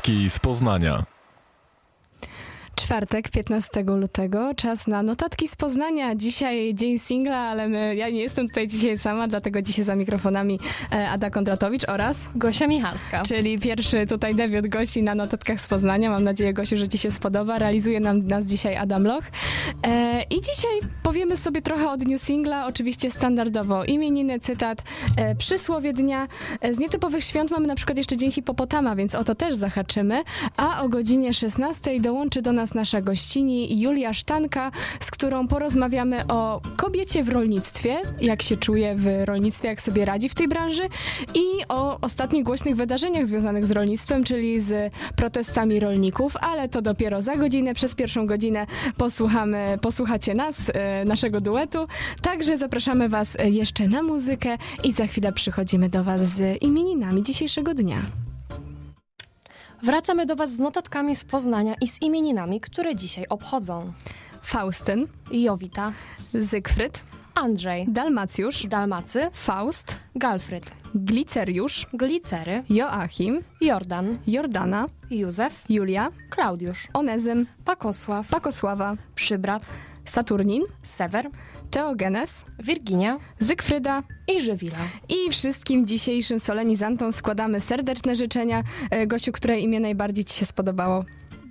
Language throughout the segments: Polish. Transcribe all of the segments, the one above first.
Notatki z Poznania. Czwartek, 15 lutego, czas na notatki z Poznania. Dzisiaj dzień singla, ale my, ja nie jestem tutaj dzisiaj sama, dlatego dzisiaj za mikrofonami e, Ada Kondratowicz oraz Gosia Michalska. Czyli pierwszy tutaj debiut Gosi na notatkach z Poznania. Mam nadzieję, Gosiu, że Ci się spodoba. Realizuje nam nas dzisiaj Adam Loch. E, I dzisiaj powiemy sobie trochę o dniu singla. Oczywiście standardowo imieniny, cytat, e, przysłowie dnia. E, z nietypowych świąt mamy na przykład jeszcze Dzień Hipopotama, więc o to też zahaczymy. A o godzinie 16 dołączy do nas nasza gościni Julia Sztanka, z którą porozmawiamy o kobiecie w rolnictwie, jak się czuje w rolnictwie, jak sobie radzi w tej branży i o ostatnich głośnych wydarzeniach związanych z rolnictwem, czyli z protestami rolników, ale to dopiero za godzinę. Przez pierwszą godzinę posłuchamy, posłuchacie nas, e, naszego duetu. Także zapraszamy Was jeszcze na muzykę i za chwilę przychodzimy do Was z imieninami dzisiejszego dnia. Wracamy do Was z notatkami z Poznania i z imieninami, które dzisiaj obchodzą. Faustyn, Jowita, Zygfryd, Andrzej, Dalmacjusz, Dalmacy, Faust, Galfryd, Gliceriusz, Glicery, Joachim, Jordan, Jordana, Józef, Julia, Klaudiusz, Onezym, Pakosław, Pakosława, Przybrat, Saturnin, Sewer, Teogenes, Wirginia Zygfryda i Żywila. i wszystkim dzisiejszym solenizantom składamy serdeczne życzenia. E, Gosiu, które imię najbardziej Ci się spodobało?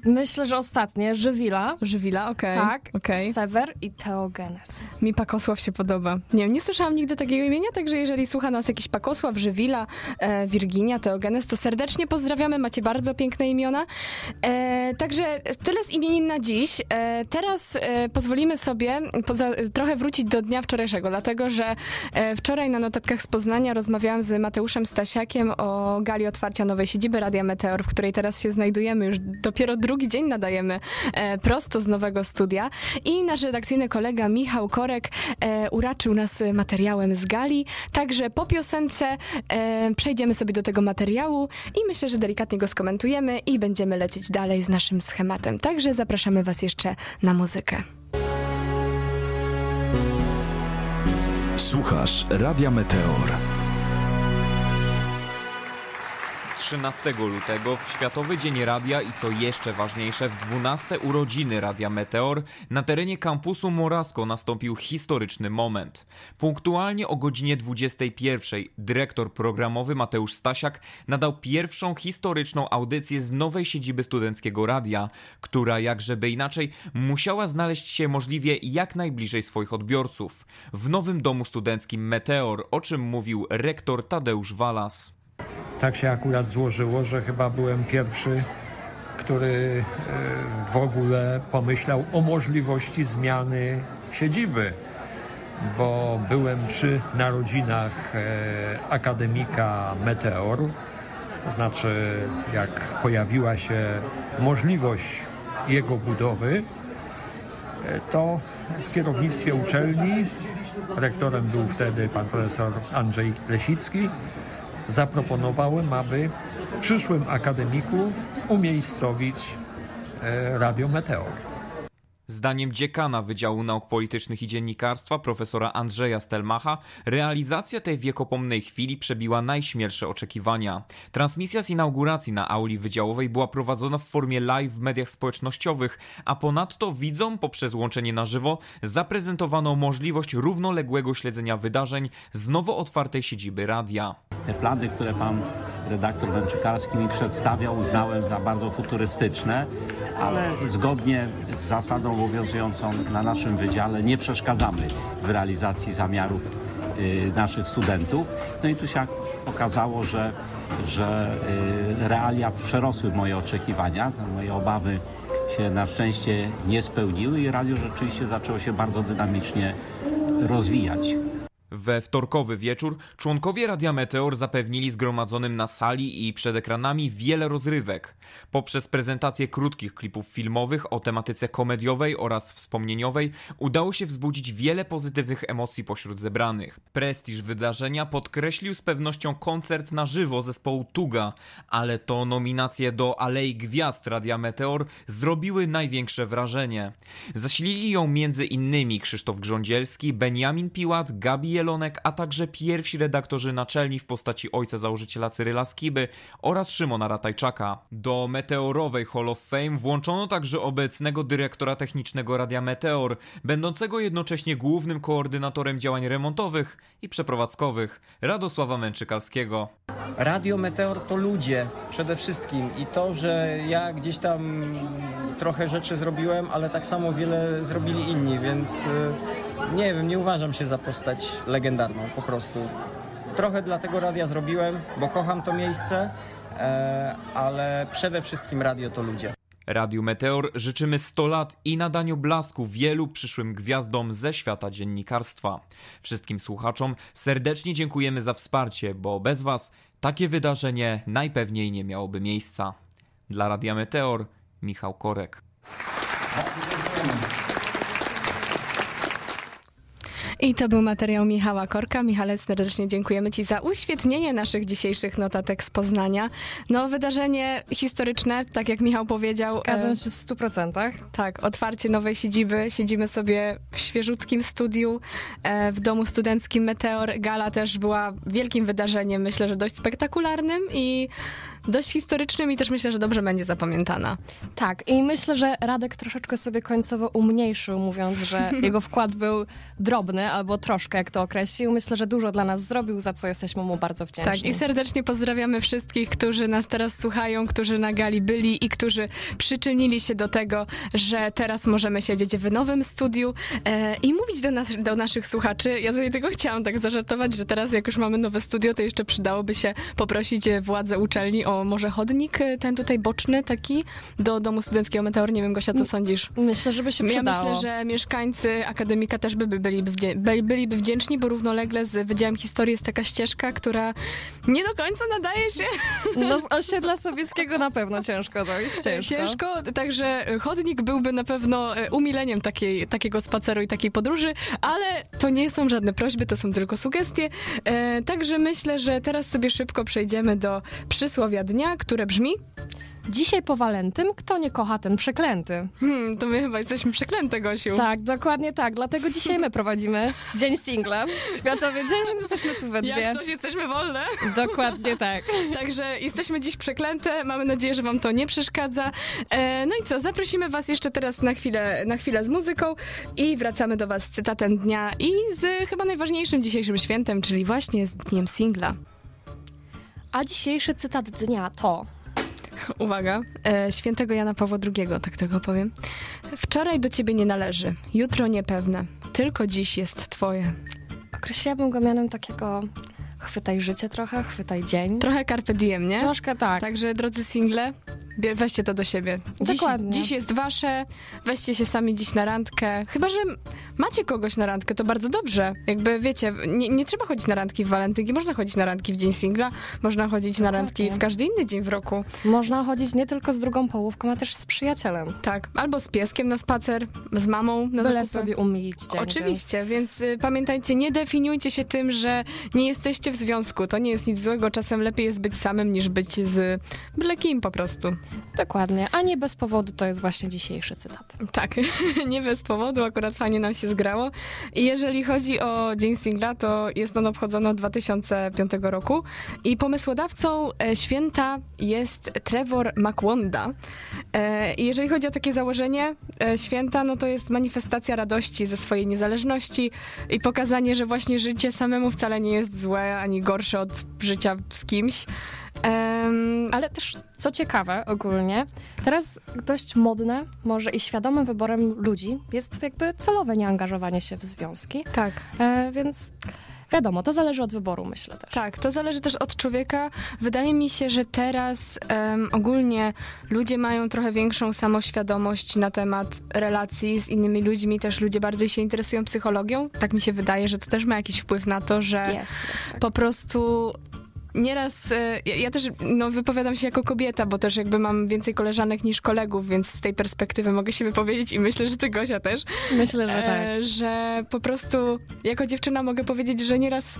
Myślę, że ostatnie, Żywila, Żywila, okej. tak, Okej. Sewer i Teogenes. Mi Pakosław się podoba. Nie wiem, nie słyszałam nigdy takiego imienia, także jeżeli słucha nas jakiś Pakosław, Żywila, e, Wirginia, Teogenes, to serdecznie pozdrawiamy, macie bardzo piękne imiona. E, także tyle z imienin na dziś. E, teraz e, pozwolimy sobie poza, trochę wrócić do dnia wczorajszego, dlatego że e, wczoraj na notatkach z Poznania rozmawiałam z Mateuszem Stasiakiem o gali otwarcia nowej siedziby Radia Meteor, w której teraz się znajdujemy. Już dopiero drugi dzień nadajemy e, prosto z nowego studia i nasz redakcyjny kolega Michał Korek e, uraczył nas materiałem z gali, także po piosence e, przejdziemy sobie do tego materiału i myślę, że delikatnie go skomentujemy i będziemy lecieć dalej z naszym schematem. Także zapraszamy Was jeszcze na muzykę. Słuchasz Radia Meteor. 13 lutego w Światowy Dzień Radia i co jeszcze ważniejsze w 12 urodziny Radia Meteor na terenie kampusu Morasko nastąpił historyczny moment. Punktualnie o godzinie 21 dyrektor programowy Mateusz Stasiak nadał pierwszą historyczną audycję z nowej siedziby studenckiego radia, która jakżeby inaczej musiała znaleźć się możliwie jak najbliżej swoich odbiorców. W nowym domu studenckim Meteor, o czym mówił rektor Tadeusz Walas. Tak się akurat złożyło, że chyba byłem pierwszy, który e, w ogóle pomyślał o możliwości zmiany siedziby, bo byłem przy narodzinach e, akademika Meteor, to znaczy jak pojawiła się możliwość jego budowy, e, to w kierownictwie uczelni, rektorem był wtedy pan profesor Andrzej Lesicki, zaproponowałem, aby przyszłym akademiku umiejscowić e, Radio Meteor. Zdaniem dziekana Wydziału Nauk Politycznych i Dziennikarstwa profesora Andrzeja Stelmacha, realizacja tej wiekopomnej chwili przebiła najśmielsze oczekiwania. Transmisja z inauguracji na auli wydziałowej była prowadzona w formie live w mediach społecznościowych, a ponadto widzom poprzez łączenie na żywo zaprezentowano możliwość równoległego śledzenia wydarzeń z nowo otwartej siedziby radia. Te plany, które pan redaktor Węczykarski mi przedstawiał, uznałem za bardzo futurystyczne, ale zgodnie z zasadą obowiązującą na naszym wydziale nie przeszkadzamy w realizacji zamiarów y, naszych studentów. No i tu się okazało, że, że y, realia przerosły moje oczekiwania, moje obawy się na szczęście nie spełniły i radio rzeczywiście zaczęło się bardzo dynamicznie rozwijać. We wtorkowy wieczór członkowie Radia Meteor zapewnili zgromadzonym na sali i przed ekranami wiele rozrywek. Poprzez prezentację krótkich klipów filmowych o tematyce komediowej oraz wspomnieniowej udało się wzbudzić wiele pozytywnych emocji pośród zebranych. Prestiż wydarzenia podkreślił z pewnością koncert na żywo zespołu Tuga, ale to nominacje do Alei Gwiazd Radia Meteor zrobiły największe wrażenie. Zasilili ją między innymi Krzysztof Grządzielski, Benjamin Piłat, Gabi Jelonek, a także pierwsi redaktorzy naczelni w postaci ojca założyciela Cyryla Skiby oraz Szymona Ratajczaka. Do Meteorowej Hall of Fame włączono także obecnego dyrektora technicznego Radia Meteor, będącego jednocześnie głównym koordynatorem działań remontowych i przeprowadzkowych, Radosława Męczykalskiego. Radio Meteor to ludzie przede wszystkim i to, że ja gdzieś tam trochę rzeczy zrobiłem, ale tak samo wiele zrobili inni, więc y, nie wiem, nie uważam się za postać legendarną po prostu. Trochę dla tego radia zrobiłem, bo kocham to miejsce, e, ale przede wszystkim radio to ludzie. Radiu Meteor życzymy 100 lat i nadaniu blasku wielu przyszłym gwiazdom ze świata dziennikarstwa. Wszystkim słuchaczom serdecznie dziękujemy za wsparcie, bo bez Was takie wydarzenie najpewniej nie miałoby miejsca. Dla Radia Meteor, Michał Korek. I to był materiał Michała Korka. Michale, serdecznie dziękujemy Ci za uświetnienie naszych dzisiejszych notatek z Poznania. No, wydarzenie historyczne, tak jak Michał powiedział. Zgadzam e, się w 100%. Tak, otwarcie nowej siedziby. Siedzimy sobie w świeżutkim studiu e, w domu studenckim Meteor. Gala też była wielkim wydarzeniem, myślę, że dość spektakularnym i dość historycznym i też myślę, że dobrze będzie zapamiętana. Tak, i myślę, że Radek troszeczkę sobie końcowo umniejszył, mówiąc, że jego wkład był drobny albo troszkę, jak to określił. Myślę, że dużo dla nas zrobił, za co jesteśmy mu bardzo wdzięczni. Tak, i serdecznie pozdrawiamy wszystkich, którzy nas teraz słuchają, którzy na gali byli i którzy przyczynili się do tego, że teraz możemy siedzieć w nowym studiu e, i mówić do, nas, do naszych słuchaczy. Ja sobie tego chciałam tak zażartować, że teraz jak już mamy nowe studio, to jeszcze przydałoby się poprosić władze uczelni o może chodnik, e, ten tutaj boczny taki, do domu studenckiego Meteor. Nie wiem, Gosia, co sądzisz? Myślę, żeby się Ja przydało. myślę, że mieszkańcy akademika też by by byliby, wdzię- byli- byliby wdzięczni, bo równolegle z Wydziałem Historii jest taka ścieżka, która nie do końca nadaje się No z osiedla Sobieskiego na pewno ciężko dojść, ciężko. ciężko, także chodnik byłby na pewno e, umileniem takiej, takiego spaceru i takiej podróży, ale to nie są żadne prośby, to są tylko sugestie. E, także myślę, że teraz sobie szybko przejdziemy do przysłowia dnia, które brzmi, Dzisiaj po Walentym, kto nie kocha, ten przeklęty. hmm, to my chyba jesteśmy przeklęte, Gosiu. Tak, dokładnie tak. Dlatego dzisiaj my prowadzimy Dzień Singla, Światowy Dzień, więc jesteśmy tu we dwie. Jak coś jesteśmy wolne. Dokładnie tak. Także jesteśmy dziś przeklęte. Mamy nadzieję, że Wam to nie przeszkadza. E, no i co? Zaprosimy Was jeszcze teraz na chwilę, na chwilę z muzyką i wracamy do Was z cytatem dnia i z chyba najważniejszym dzisiejszym świętem, czyli właśnie z dniem singla. A dzisiejszy cytat dnia to Uwaga, e, świętego Jana Pawła II, tak tylko powiem. Wczoraj do Ciebie nie należy, jutro niepewne, tylko dziś jest Twoje. Określiłabym go mianem takiego chwytaj życie trochę, chwytaj dzień. Trochę carpe diem, nie? Troszkę tak. Także drodzy single, weźcie to do siebie. Dziś, Dokładnie. dziś jest wasze, weźcie się sami dziś na randkę. Chyba, że macie kogoś na randkę, to bardzo dobrze. Jakby wiecie, nie, nie trzeba chodzić na randki w walentynki, można chodzić na randki w dzień singla, można chodzić na randki Dokładnie. w każdy inny dzień w roku. Można chodzić nie tylko z drugą połówką, a też z przyjacielem. Tak, albo z pieskiem na spacer, z mamą na Byle zakupy. sobie umilić dzień. Oczywiście, więc y, pamiętajcie, nie definiujcie się tym, że nie jesteście w związku. To nie jest nic złego. Czasem lepiej jest być samym niż być z byle kim po prostu. Dokładnie, a nie bez powodu to jest właśnie dzisiejszy cytat. Tak, nie bez powodu, akurat fajnie nam się zgrało. I jeżeli chodzi o Dzień Singla, to jest on obchodzony od 2005 roku i pomysłodawcą e, święta jest Trevor McWonda. E, I jeżeli chodzi o takie założenie e, święta, no to jest manifestacja radości ze swojej niezależności i pokazanie, że właśnie życie samemu wcale nie jest złe ani gorsze od życia z kimś. Em, Ale też, co ciekawe ogólnie, teraz dość modne, może i świadomym wyborem ludzi jest jakby celowe nieangażowanie się w związki, tak. e, więc wiadomo, to zależy od wyboru, myślę też. Tak, to zależy też od człowieka. Wydaje mi się, że teraz em, ogólnie ludzie mają trochę większą samoświadomość na temat relacji z innymi ludźmi. Też ludzie bardziej się interesują psychologią. Tak mi się wydaje, że to też ma jakiś wpływ na to, że Jest, jest tak. po prostu nieraz, e, ja, ja też no, wypowiadam się jako kobieta, bo też jakby mam więcej koleżanek niż kolegów, więc z tej perspektywy mogę się wypowiedzieć i myślę, że ty Gosia też. Myślę, że tak. E, że po prostu jako dziewczyna mogę powiedzieć, że nieraz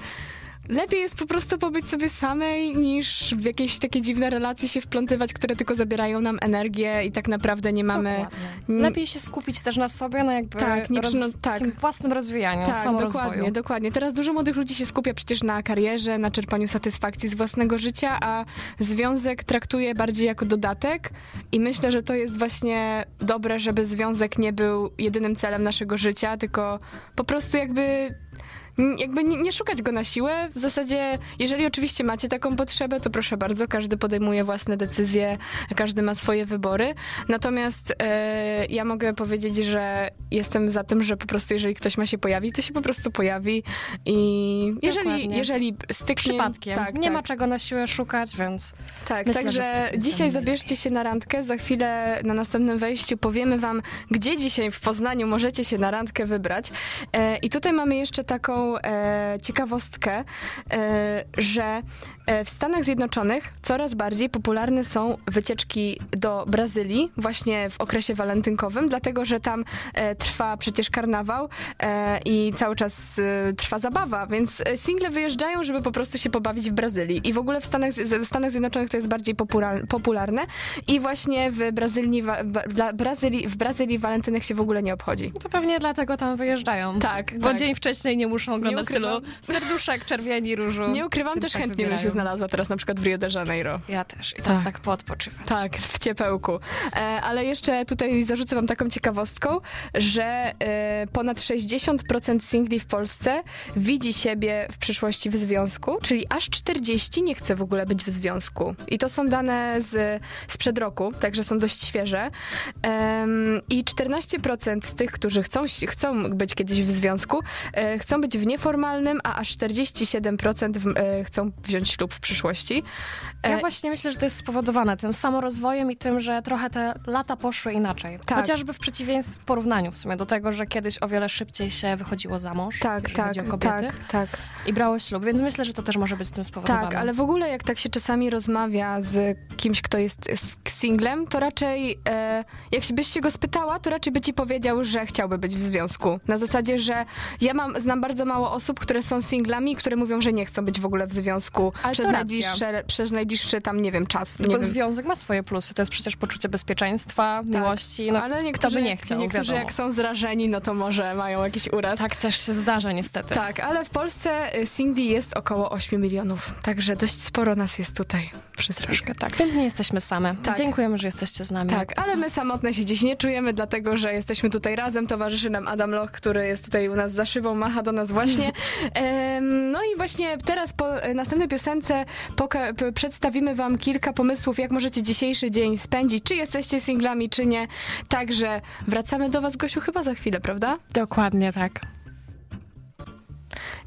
lepiej jest po prostu pobyć sobie samej, niż w jakieś takie dziwne relacje się wplątywać, które tylko zabierają nam energię i tak naprawdę nie mamy... Dokładnie. Lepiej się skupić też na sobie, na jakby Tak, nie roz... tak. własnym rozwijaniu, Tak, dokładnie, dokładnie. Teraz dużo młodych ludzi się skupia przecież na karierze, na czerpaniu satysfakcji z własnego życia, a związek traktuje bardziej jako dodatek i myślę, że to jest właśnie dobre, żeby związek nie był jedynym celem naszego życia, tylko po prostu jakby jakby nie, nie, szukać go na siłę. W zasadzie, jeżeli oczywiście macie taką potrzebę, to proszę bardzo, każdy podejmuje własne decyzje, każdy ma swoje wybory. Natomiast e, ja mogę powiedzieć, że jestem za tym, że po prostu jeżeli ktoś ma się pojawić, to się po prostu pojawi i jeżeli, Dokładnie. jeżeli styknie... Przypadkiem. Tak, nie tak. ma czego na siłę szukać, więc Tak, Myślę, także że tym dzisiaj zabierzcie się na randkę. Za chwilę na następnym wejściu powiemy wam, gdzie dzisiaj w Poznaniu możecie się na randkę wybrać. E, I tutaj mamy jeszcze taką e, ciekawostkę, e, że e, w Stanach Zjednoczonych coraz bardziej popularne są wycieczki do Brazylii właśnie w okresie walentynkowym, dlatego że tam e, trwa przecież karnawał e, i cały czas e, trwa zabawa, więc single wyjeżdżają, żeby po prostu się pobawić w Brazylii. I w ogóle w Stanach, w Stanach Zjednoczonych to jest bardziej popular, popularne i właśnie w Brazylii, Brazylii, w Brazylii walentynek się w ogóle nie obchodzi. to pewnie dlatego tam wyjeżdżają. Tak, Bo tak. dzień wcześniej nie muszą oglądać ukrywam. stylu serduszek, czerwieni, różu. Nie ukrywam, Więc też tak chętnie bym się wybierają. znalazła teraz na przykład w Rio de Janeiro. Ja też. I teraz tak poodpoczywać. Tak, w ciepełku. E, ale jeszcze tutaj zarzucę wam taką ciekawostką, że e, ponad 60% singli w Polsce widzi siebie w przyszłości w związku, czyli aż 40 nie chce w ogóle być w związku. I to są dane z, sprzed roku, także są dość świeże. I 14% z tych, którzy chcą, chcą być kiedyś w związku, e, chcą być w nieformalnym, a aż 47% w, e, chcą wziąć ślub w przyszłości. E, Ja właśnie myślę, że to jest spowodowane tym samorozwojem i tym, że trochę te lata poszły inaczej. Tak. Chociażby w przeciwieństwie, w porównaniu w sumie do tego, że kiedyś o wiele szybciej się wychodziło za mąż, Tak, tak, kobiety, tak, tak. i brało ślub, więc myślę, że to też może być tym spowodowane. Tak, ale w ogóle jak tak się czasami rozmawia z kimś, kto jest singlem, to raczej, e, jak byś się go spytała, to raczej by ci powiedział, że chciałby być w związku. Na zasadzie, że ja mam, znam bardzo mało osób, które są singlami, które mówią, że nie chcą być w ogóle w związku Ale przez najbliższe, przez najbliższy tam, nie wiem, czas. Nie Bo wiem. związek ma swoje plusy. To jest przecież poczucie bezpieczeństwa, miłości. No, Ale kto niektórzy, by nie chciał, niektórzy wiadomo. jak są zrażeni, no to może mają jakiś uraz. Tak też się zdarza niestety. Tak, ale w Polsce y, singli jest około 8 milionów, także dość sporo nas jest tutaj wszystkich. Troszkę tak. Więc nie jesteśmy same. Tak. Dziękujemy, że jesteście z nami. Tak, ale my samotne się dziś nie czujemy, dlatego że jesteśmy tutaj razem. Towarzyszy nam Adam Loch, który jest tutaj u nas za szybą, macha do nas właśnie. No i właśnie teraz po e, następnej piosence przedstawimy wam kilka pomysłów, jak możecie dzisiejszy dzień spędzić, czy jesteście singlami, czy nie. Także wracamy do was, Gosiu, chyba za chwilę, prawda? Dokładnie tak.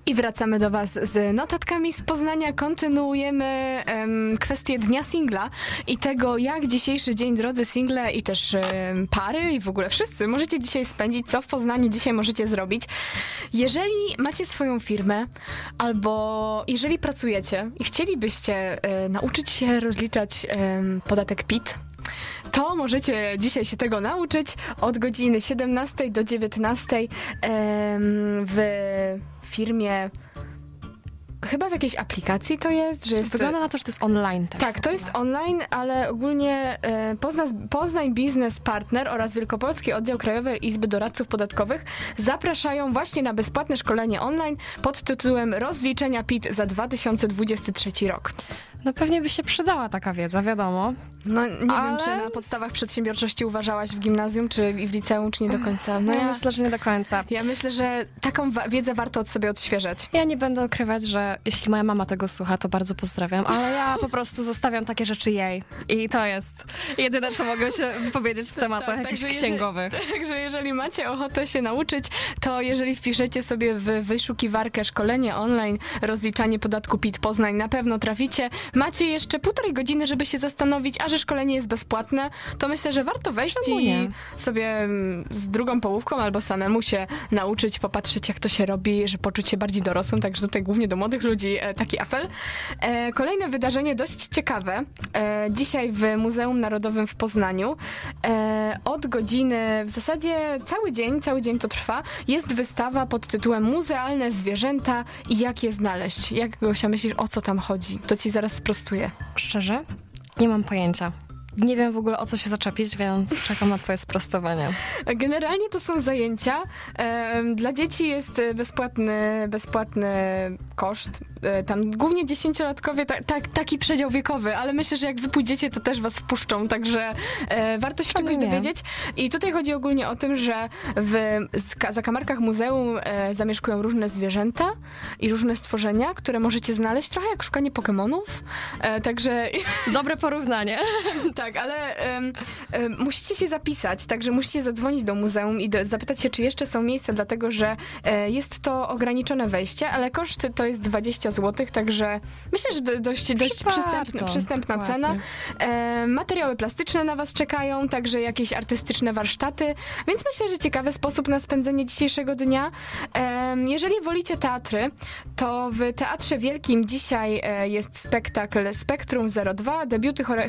I wracamy do Was z notatkami z Poznania. Kontynuujemy em, kwestię Dnia Singla i tego, jak dzisiejszy dzień, drodzy single i też em, pary i w ogóle wszyscy możecie dzisiaj spędzić, co w Poznaniu dzisiaj możecie zrobić. Jeżeli macie swoją firmę albo jeżeli pracujecie i chcielibyście e, nauczyć się rozliczać podatek PIT, to możecie dzisiaj się tego nauczyć od godziny 17 do 19 em, w firmie. Chyba w jakiejś aplikacji to jest, że jest. Wygląda na to, że to jest online też. Tak, to jest online, ale ogólnie e, Pozna, Poznań Biznes Partner oraz Wielkopolski Oddział Krajowej Izby Doradców Podatkowych zapraszają właśnie na bezpłatne szkolenie online pod tytułem Rozliczenia PIT za 2023 rok. No pewnie by się przydała taka wiedza, wiadomo. No nie wiem, Ale- czy na podstawach przedsiębiorczości uważałaś w gimnazjum, czy i w liceum, czy nie do końca. No ja ja, myślę, że nie do końca. ja myślę, że taką wa- wiedzę warto od sobie odświeżać. Ja nie będę ukrywać, że jeśli moja mama tego słucha, to bardzo pozdrawiam, ale ja po prostu zostawiam takie rzeczy jej. I to jest jedyne, co mogę się wypowiedzieć w tematach Tak, jakichś także księgowych. Jeżeli, także jeżeli macie ochotę się nauczyć, to jeżeli wpiszecie sobie w wyszukiwarkę szkolenie online, rozliczanie podatku PIT Poznań, na pewno traficie. Macie jeszcze półtorej godziny, żeby się zastanowić, a że szkolenie jest bezpłatne, to myślę, że warto wejść i sobie mm, z drugą połówką albo samemu się nauczyć, popatrzeć jak to się robi, że poczuć się bardziej dorosłym, także tutaj głównie do młodych ludzi e, taki apel. E, kolejne wydarzenie dość ciekawe. E, dzisiaj w Muzeum Narodowym w Poznaniu od godziny, w zasadzie cały dzień, cały dzień to trwa, jest wystawa pod tytułem Muzealne zwierzęta i jak je znaleźć. Jak Gosia myślisz, o co tam chodzi? To ci zaraz sprostuję. Szczerze? Nie mam pojęcia. Nie wiem w ogóle o co się zaczepić, więc czekam na twoje sprostowanie. Generalnie to są zajęcia. Dla dzieci jest e, bezpłatny, bezpłatny koszt. E, Tam głównie dziesięciolatkowie, ta, ta, taki przedział wiekowy, ale myślę, że jak wy pójdziecie, to też was wpuszczą, także e, warto się Czemu czegoś nie? dowiedzieć. I tutaj chodzi ogólnie o tym, że w zakamarkach muzeum zamieszkują różne zwierzęta i różne stworzenia, które możecie znaleźć, trochę jak szukanie Pokemonów. Także Dobre porównanie. tak, ale em, em, musicie się zapisać, także musicie zadzwonić do muzeum i do, zapytać się, czy jeszcze są miejsca, dlatego że e, jest to ograniczone wejście, ale koszt to jest 20 zł, także myślę, że do, dość, dość przystępna, przystępna cena. E, materiały plastyczne na was czekają, także jakieś artystyczne warsztaty, więc myślę, że ciekawy sposób na spędzenie dzisiejszego dnia. Jeżeli wolicie teatry, to w Teatrze Wielkim dzisiaj e, jest spektakl Spektrum 02, debiuty chore-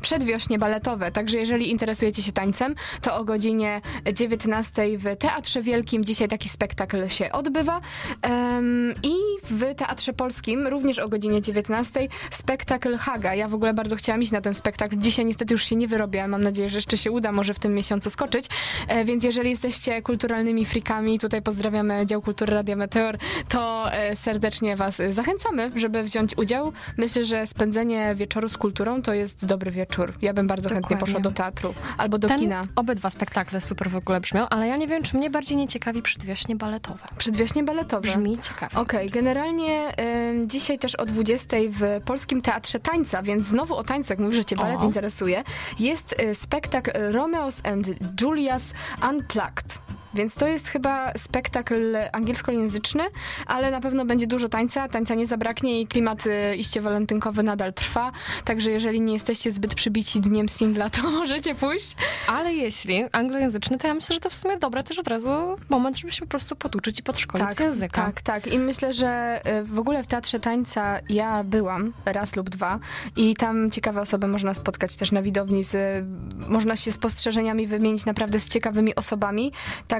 przedwiośnie baletowe. Także jeżeli interesujecie się tańcem, to o godzinie 19 w Teatrze Wielkim dzisiaj taki spektakl się odbywa. Em, I w Teatrze Polskim również o godzinie 19 spektakl Haga. Ja w ogóle bardzo chciałam iść na ten spektakl. Dzisiaj niestety już się nie wyrobię, ale mam nadzieję, że jeszcze się uda może w tym miesiącu skoczyć. E, Więc jeżeli jesteście kulturalnymi frikami, tutaj pozdrawiamy dział kultury Radia Meteor, to e, serdecznie was zachęcamy, żeby wziąć udział. Myślę, że spędzenie wieczoru z kulturą to jest dobry wieczór. Ja bym bardzo chętnie Dokładnie. poszła do teatru albo do Ten, kina. obydwa spektakle super w ogóle brzmią, ale ja nie wiem, czy mnie bardziej nie ciekawi przedwiośnie baletowe. Przedwiośnie baletowe. Brzmi ciekawie. Okej, generalnie ym, dzisiaj też o 20 w Polskim Teatrze Tańca, więc znowu o tańcu, jak mówisz, że cię balet O. interesuje, jest y, spektakl Romeos and Julius Unplugged. Więc to jest chyba spektakl angielskojęzyczny, ale na pewno będzie dużo tańca, tańca nie zabraknie i klimat y, iście walentynkowy nadal trwa, także jeżeli nie jesteście zbyt przybici dniem singla, to możecie pójść. Ale jeśli anglojęzyczny, to ja myślę, że to w sumie dobre też od razu moment, żeby się po prostu poduczyć i podszkolić z języka. Tak, tak. I myślę, że y, w ogóle w Teatrze Tańca ja byłam raz lub dwa i tam ciekawe osoby można spotkać też na widowni, z, można się spostrzeżeniami wymienić naprawdę z ciekawymi osobami.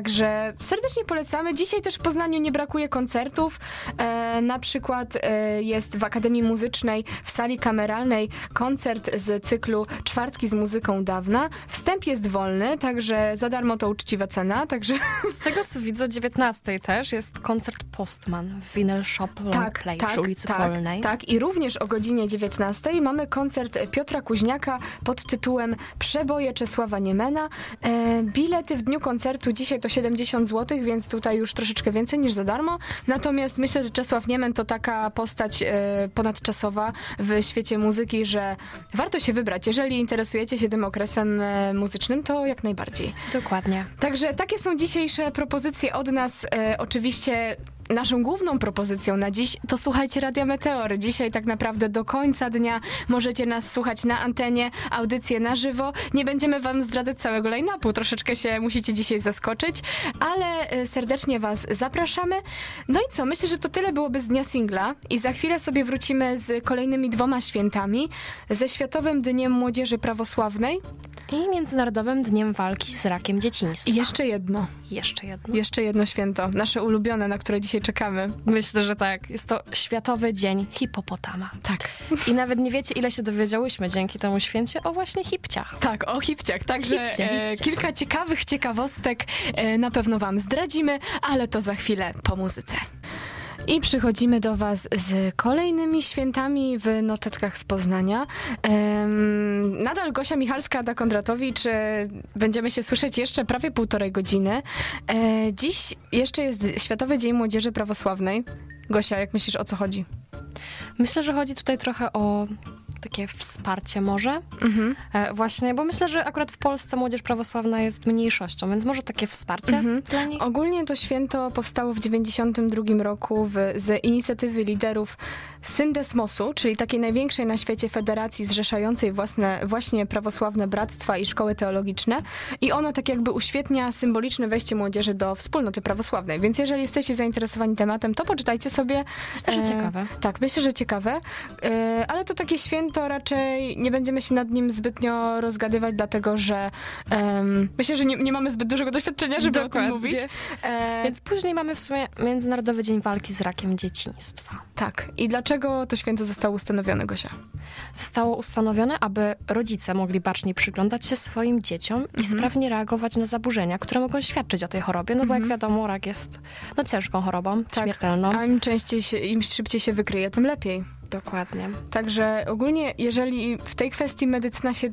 Także serdecznie polecamy. Dzisiaj też w Poznaniu nie brakuje koncertów. E, na przykład e, jest w Akademii Muzycznej w sali kameralnej koncert z cyklu Czwartki z muzyką dawna. Wstęp jest wolny, także za darmo to uczciwa cena, także Z tego co widzę, o 19 też jest koncert Postman w Vinyl Shop Long Play przy ulicy tak, Polnej. Tak, i również o godzinie 19 mamy koncert Piotra Kuźniaka pod tytułem Przeboje Czesława Niemena. E, bilety w dniu koncertu dzisiaj to 70 zł, więc tutaj już troszeczkę więcej niż za darmo. Natomiast myślę, że Czesław Niemen to taka postać e, ponadczasowa w świecie muzyki, że warto się wybrać. Jeżeli interesujecie się tym okresem e, muzycznym, to jak najbardziej. Dokładnie. Także takie są dzisiejsze propozycje od nas. E, oczywiście naszą główną propozycją na dziś to słuchajcie Radia Meteor. Dzisiaj tak naprawdę do końca dnia możecie nas słuchać na antenie, audycje na żywo. Nie będziemy wam zdradzać całego line-upu, troszeczkę się musicie dzisiaj zaskoczyć, ale e, serdecznie was zapraszamy. No i co, myślę, że to tyle byłoby z dnia singla i za chwilę sobie wrócimy z kolejnymi dwoma świętami. Ze Światowym Dniem Młodzieży Prawosławnej I Międzynarodowym Dniem Walki z Rakiem Dzieciństwa. i jeszcze jedno. Jeszcze jedno. Jeszcze jedno święto, nasze ulubione, na które dzisiaj czekamy. Myślę, że tak. Jest to Światowy Dzień Hipopotama. Tak. I nawet nie wiecie, ile się dowiedziałyśmy dzięki temu święcie o właśnie hipciach. Tak, o hipciach. Także Hipcie, e, hipcie. kilka ciekawych ciekawostek e, na pewno wam zdradzimy, ale to za chwilę po muzyce. I przychodzimy do Was z kolejnymi świętami w notatkach z Poznania. Em, nadal Gosia Michalska, Ada Kondratowicz. E, będziemy się słyszeć jeszcze prawie półtorej godziny. E, dziś jeszcze jest Światowy Dzień Młodzieży Prawosławnej. Gosia, jak myślisz, o co chodzi? Myślę, że chodzi tutaj trochę o takie wsparcie może. Mhm. E, właśnie, bo myślę, że akurat w Polsce młodzież prawosławna jest mniejszością, więc może takie wsparcie Mhm. dla nich. Ogólnie to święto powstało w 1992 roku w, z inicjatywy liderów Syndesmosu, czyli takiej największej na świecie federacji zrzeszającej własne, właśnie prawosławne bractwa i szkoły teologiczne. I ono tak jakby uświetnia symboliczne wejście młodzieży do wspólnoty prawosławnej. Więc jeżeli jesteście zainteresowani tematem, to poczytajcie sobie. Myślę, że ciekawe. Tak, myślę, że ciekawe. E, ale to takie święto raczej nie będziemy się nad nim zbytnio rozgadywać, dlatego że em, myślę, że nie, nie mamy zbyt dużego doświadczenia, żeby o tym Dokładnie. mówić. E, Więc później mamy w sumie Międzynarodowy Dzień Walki z Rakiem Dzieciństwa. Tak. I dlaczego to święto zostało ustanowione, Gosia? Zostało ustanowione, aby rodzice mogli baczniej przyglądać się swoim dzieciom i Mhm. sprawnie reagować na zaburzenia, które mogą świadczyć o tej chorobie, no bo Mhm. jak wiadomo, rak jest no, ciężką chorobą, Tak. śmiertelną. A im częściej się, im szybciej się wykryje, tym lepiej. Dokładnie. Także ogólnie, jeżeli w tej kwestii medycyna się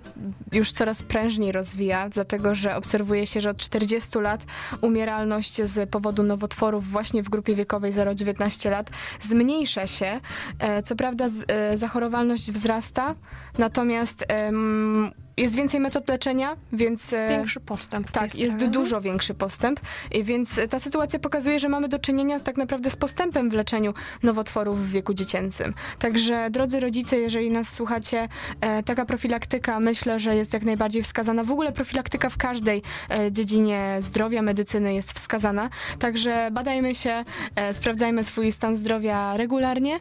już coraz prężniej rozwija, dlatego że obserwuje się, że od 40 lat umieralność z powodu nowotworów właśnie w grupie wiekowej 0-19 lat zmniejsza się. E, Co prawda e, zachorowalność wzrasta, natomiast jest więcej metod leczenia, więc... Jest e, większy postęp Tak, jest sprawie. dużo większy postęp, i więc ta sytuacja pokazuje, że mamy do czynienia z, tak naprawdę z postępem w leczeniu nowotworów w wieku dziecięcym. Także drodzy rodzice, jeżeli nas słuchacie, e, taka profilaktyka myślę, że jest jak najbardziej wskazana. W ogóle profilaktyka w każdej e, dziedzinie zdrowia, medycyny jest wskazana. Także badajmy się, e, sprawdzajmy swój stan zdrowia regularnie. E,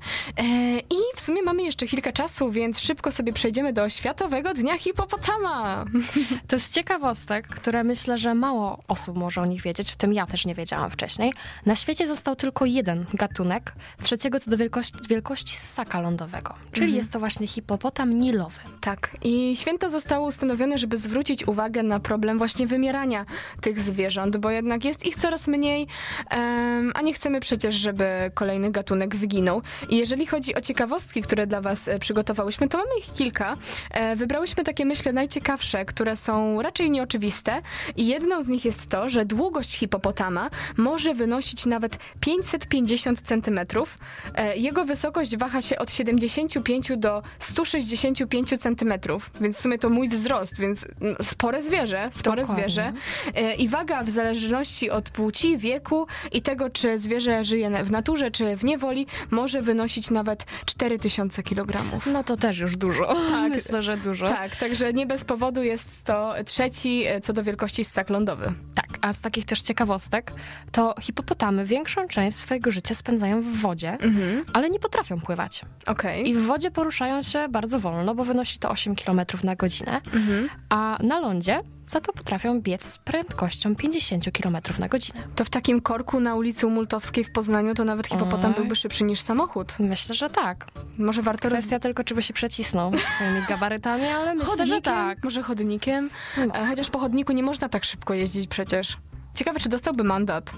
I w sumie mamy jeszcze chwilkę czasu, więc szybko sobie przejdziemy do Światowego Dnia Hipopotama. To jest ciekawostek, które myślę, że mało osób może o nich wiedzieć, w tym ja też nie wiedziałam wcześniej. Na świecie został tylko jeden gatunek, trzeciego co do wielkości, wielkości ssaka lądowego, czyli Mhm. jest to właśnie hipopotam nilowy. Tak, i święto zostało ustanowione, żeby zwrócić uwagę na problem właśnie wymierania tych zwierząt, bo jednak jest ich coraz mniej, em, a nie chcemy przecież, żeby kolejny gatunek wyginął. I jeżeli chodzi o ciekawostki, które dla Was e, przygotowałyśmy, to mamy ich kilka. E, Wybrałyśmy takie, myślę, najciekawsze, które są raczej nieoczywiste. I jedną z nich jest to, że długość hipopotama może wynosić nawet 550 centymetrów. E, Jego wysokość waha się od 75 do 165 centymetrów, więc w sumie to mój wzrost, więc mm, spore zwierzę, spore Dokładnie. zwierzę. E, I waga w zależności od płci, wieku i tego, czy zwierzę żyje w naturze, czy w niewoli, może wynosić nawet 4000 kg. No to też już dużo. Tak. Myślę, że dużo. Tak, także nie bez powodu jest to trzeci e, co do wielkości ssak lądowy. Tak, a z takich też ciekawostek, to hipopotamy większą część swojego życia spędzają w wodzie, Mhm. ale nie potrafią pływać. Okej. I w wodzie poruszają się bardzo wolno, bo wynosi to 8 km na godzinę, Mhm. a na lądzie za to potrafią biec z prędkością 50 km na godzinę. To w takim korku na ulicy Umultowskiej w Poznaniu to nawet hipopotam Oj. byłby szybszy niż samochód. Myślę, że tak. Może warto roz... Kwestia tylko, czy by się przecisnął swoimi gabarytami, ale myślę, że tak. Może chodnikiem? No. E, Chociaż po chodniku nie można tak szybko jeździć przecież. Ciekawe, czy dostałby mandat.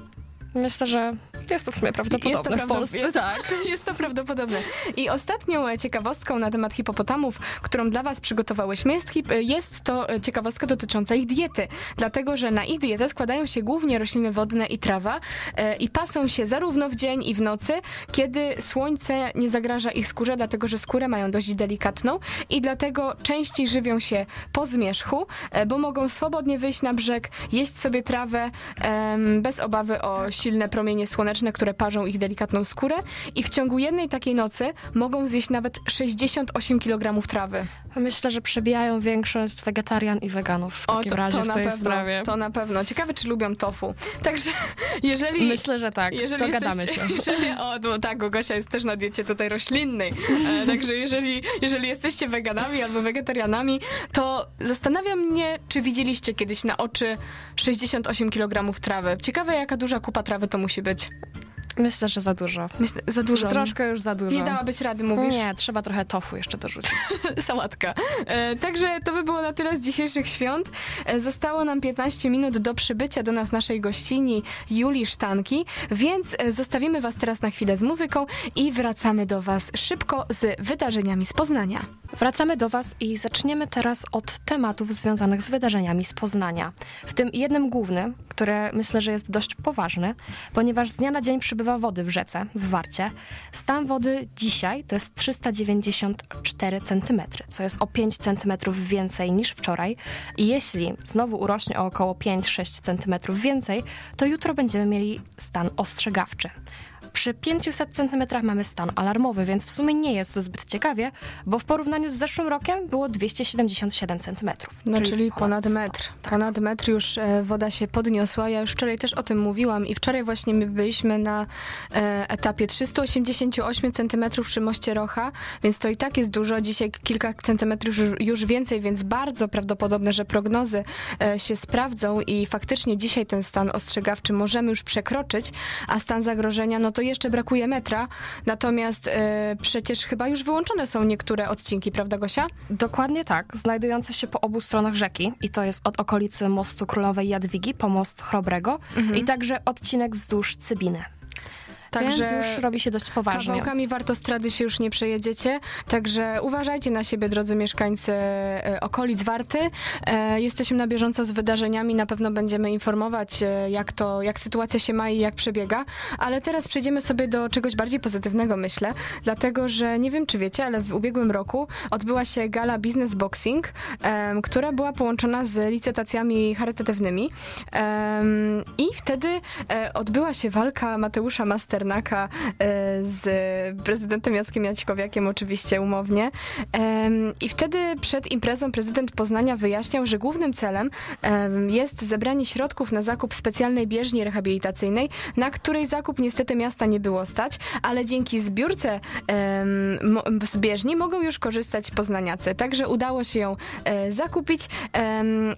Myślę, że jest to w sumie prawdopodobne Jest to w prawda- Polsce. jest- tak. Jest to prawdopodobne. I ostatnią ciekawostką na temat hipopotamów, którą dla Was przygotowałyśmy, jest, jest to ciekawostka dotycząca ich diety. Dlatego, że na ich dietę składają się głównie rośliny wodne i trawa e, i pasą się zarówno w dzień i w nocy, kiedy słońce nie zagraża ich skórze, dlatego, że skórę mają dość delikatną i dlatego częściej żywią się po zmierzchu, e, bo mogą swobodnie wyjść na brzeg, jeść sobie trawę bez obawy o silne promienie słoneczne, które parzą ich delikatną skórę i w ciągu jednej takiej nocy mogą zjeść nawet 68 kg trawy. Myślę, że przebijają większość wegetarian i weganów w takim razie w na tej pewno, sprawie. To na pewno. Ciekawe, czy lubią tofu. Także jeżeli... Myślę, że tak. Jeżeli Dogadamy jesteście, się. Jeżeli, o, no tak, Gosia jest też na diecie tutaj roślinnej. E, także jeżeli, jeżeli jesteście weganami albo wegetarianami, to zastanawiam mnie, czy widzieliście kiedyś na oczy 68 kg trawy. Ciekawe, jaka duża kupa trawy to musi być. Myślę, że za dużo. Myślę, za dużo. Troszkę już za dużo. Nie dałabyś rady, mówisz? Nie, trzeba trochę tofu jeszcze dorzucić. sałatka. E, także to by było na tyle z dzisiejszych świąt. E, zostało nam 15 minut do przybycia do nas naszej gościni Julii Sztanki, więc e, zostawimy was teraz na chwilę z muzyką i wracamy do was szybko z wydarzeniami z Poznania. Wracamy do Was i zaczniemy teraz od tematów związanych z wydarzeniami z Poznania. W tym jednym główny, które myślę, że jest dość poważny, ponieważ z dnia na dzień przybywa wody w rzece, w Warcie. Stan wody dzisiaj to jest 394 cm, co jest o 5 cm więcej niż wczoraj. I jeśli znowu urośnie o około 5-6 cm więcej, to jutro będziemy mieli stan ostrzegawczy. Przy 500 cm mamy stan alarmowy, więc w sumie nie jest zbyt ciekawie, bo w porównaniu z zeszłym rokiem było 277 cm. No czyli, ponad 100. metr. Tak. Ponad metr już e, woda się podniosła. Ja już wczoraj też o tym mówiłam i wczoraj właśnie my byliśmy na e, etapie 388 cm przy moście Rocha, więc to i tak jest dużo. Dzisiaj kilka centymetrów już, już więcej, więc bardzo prawdopodobne, że prognozy e, się sprawdzą i faktycznie dzisiaj ten stan ostrzegawczy możemy już przekroczyć, a stan zagrożenia, no to jeszcze brakuje metra. Natomiast e, przecież chyba już wyłączone są niektóre odcinki, prawda Gosia? Dokładnie tak, znajdujące się po obu stronach rzeki i to jest od okolicy mostu Królowej Jadwigi po most Chrobrego i także odcinek wzdłuż Cybiny. Więc już robi się dość poważnie. Kawałkami wartostrady się już nie przejedziecie, także uważajcie na siebie, drodzy mieszkańcy e, okolic Warty. E, Jesteśmy na bieżąco z wydarzeniami, na pewno będziemy informować, e, jak to, jak sytuacja się ma i jak przebiega, ale teraz przejdziemy sobie do czegoś bardziej pozytywnego, myślę, dlatego, że nie wiem, czy wiecie, ale w ubiegłym roku odbyła się gala Business Boxing, która była połączona z licytacjami charytatywnymi. I wtedy odbyła się walka Mateusza Masternaka e, z prezydentem Jackiem Jaćkowiakiem, oczywiście umownie. I wtedy przed imprezą prezydent Poznania wyjaśniał, że głównym celem em, jest zebranie środków na zakup specjalnej bieżni rehabilitacyjnej, na której zakup niestety miasta nie było stać, ale dzięki zbiórce z bieżni mogą już korzystać poznaniacy. Także udało się ją e, zakupić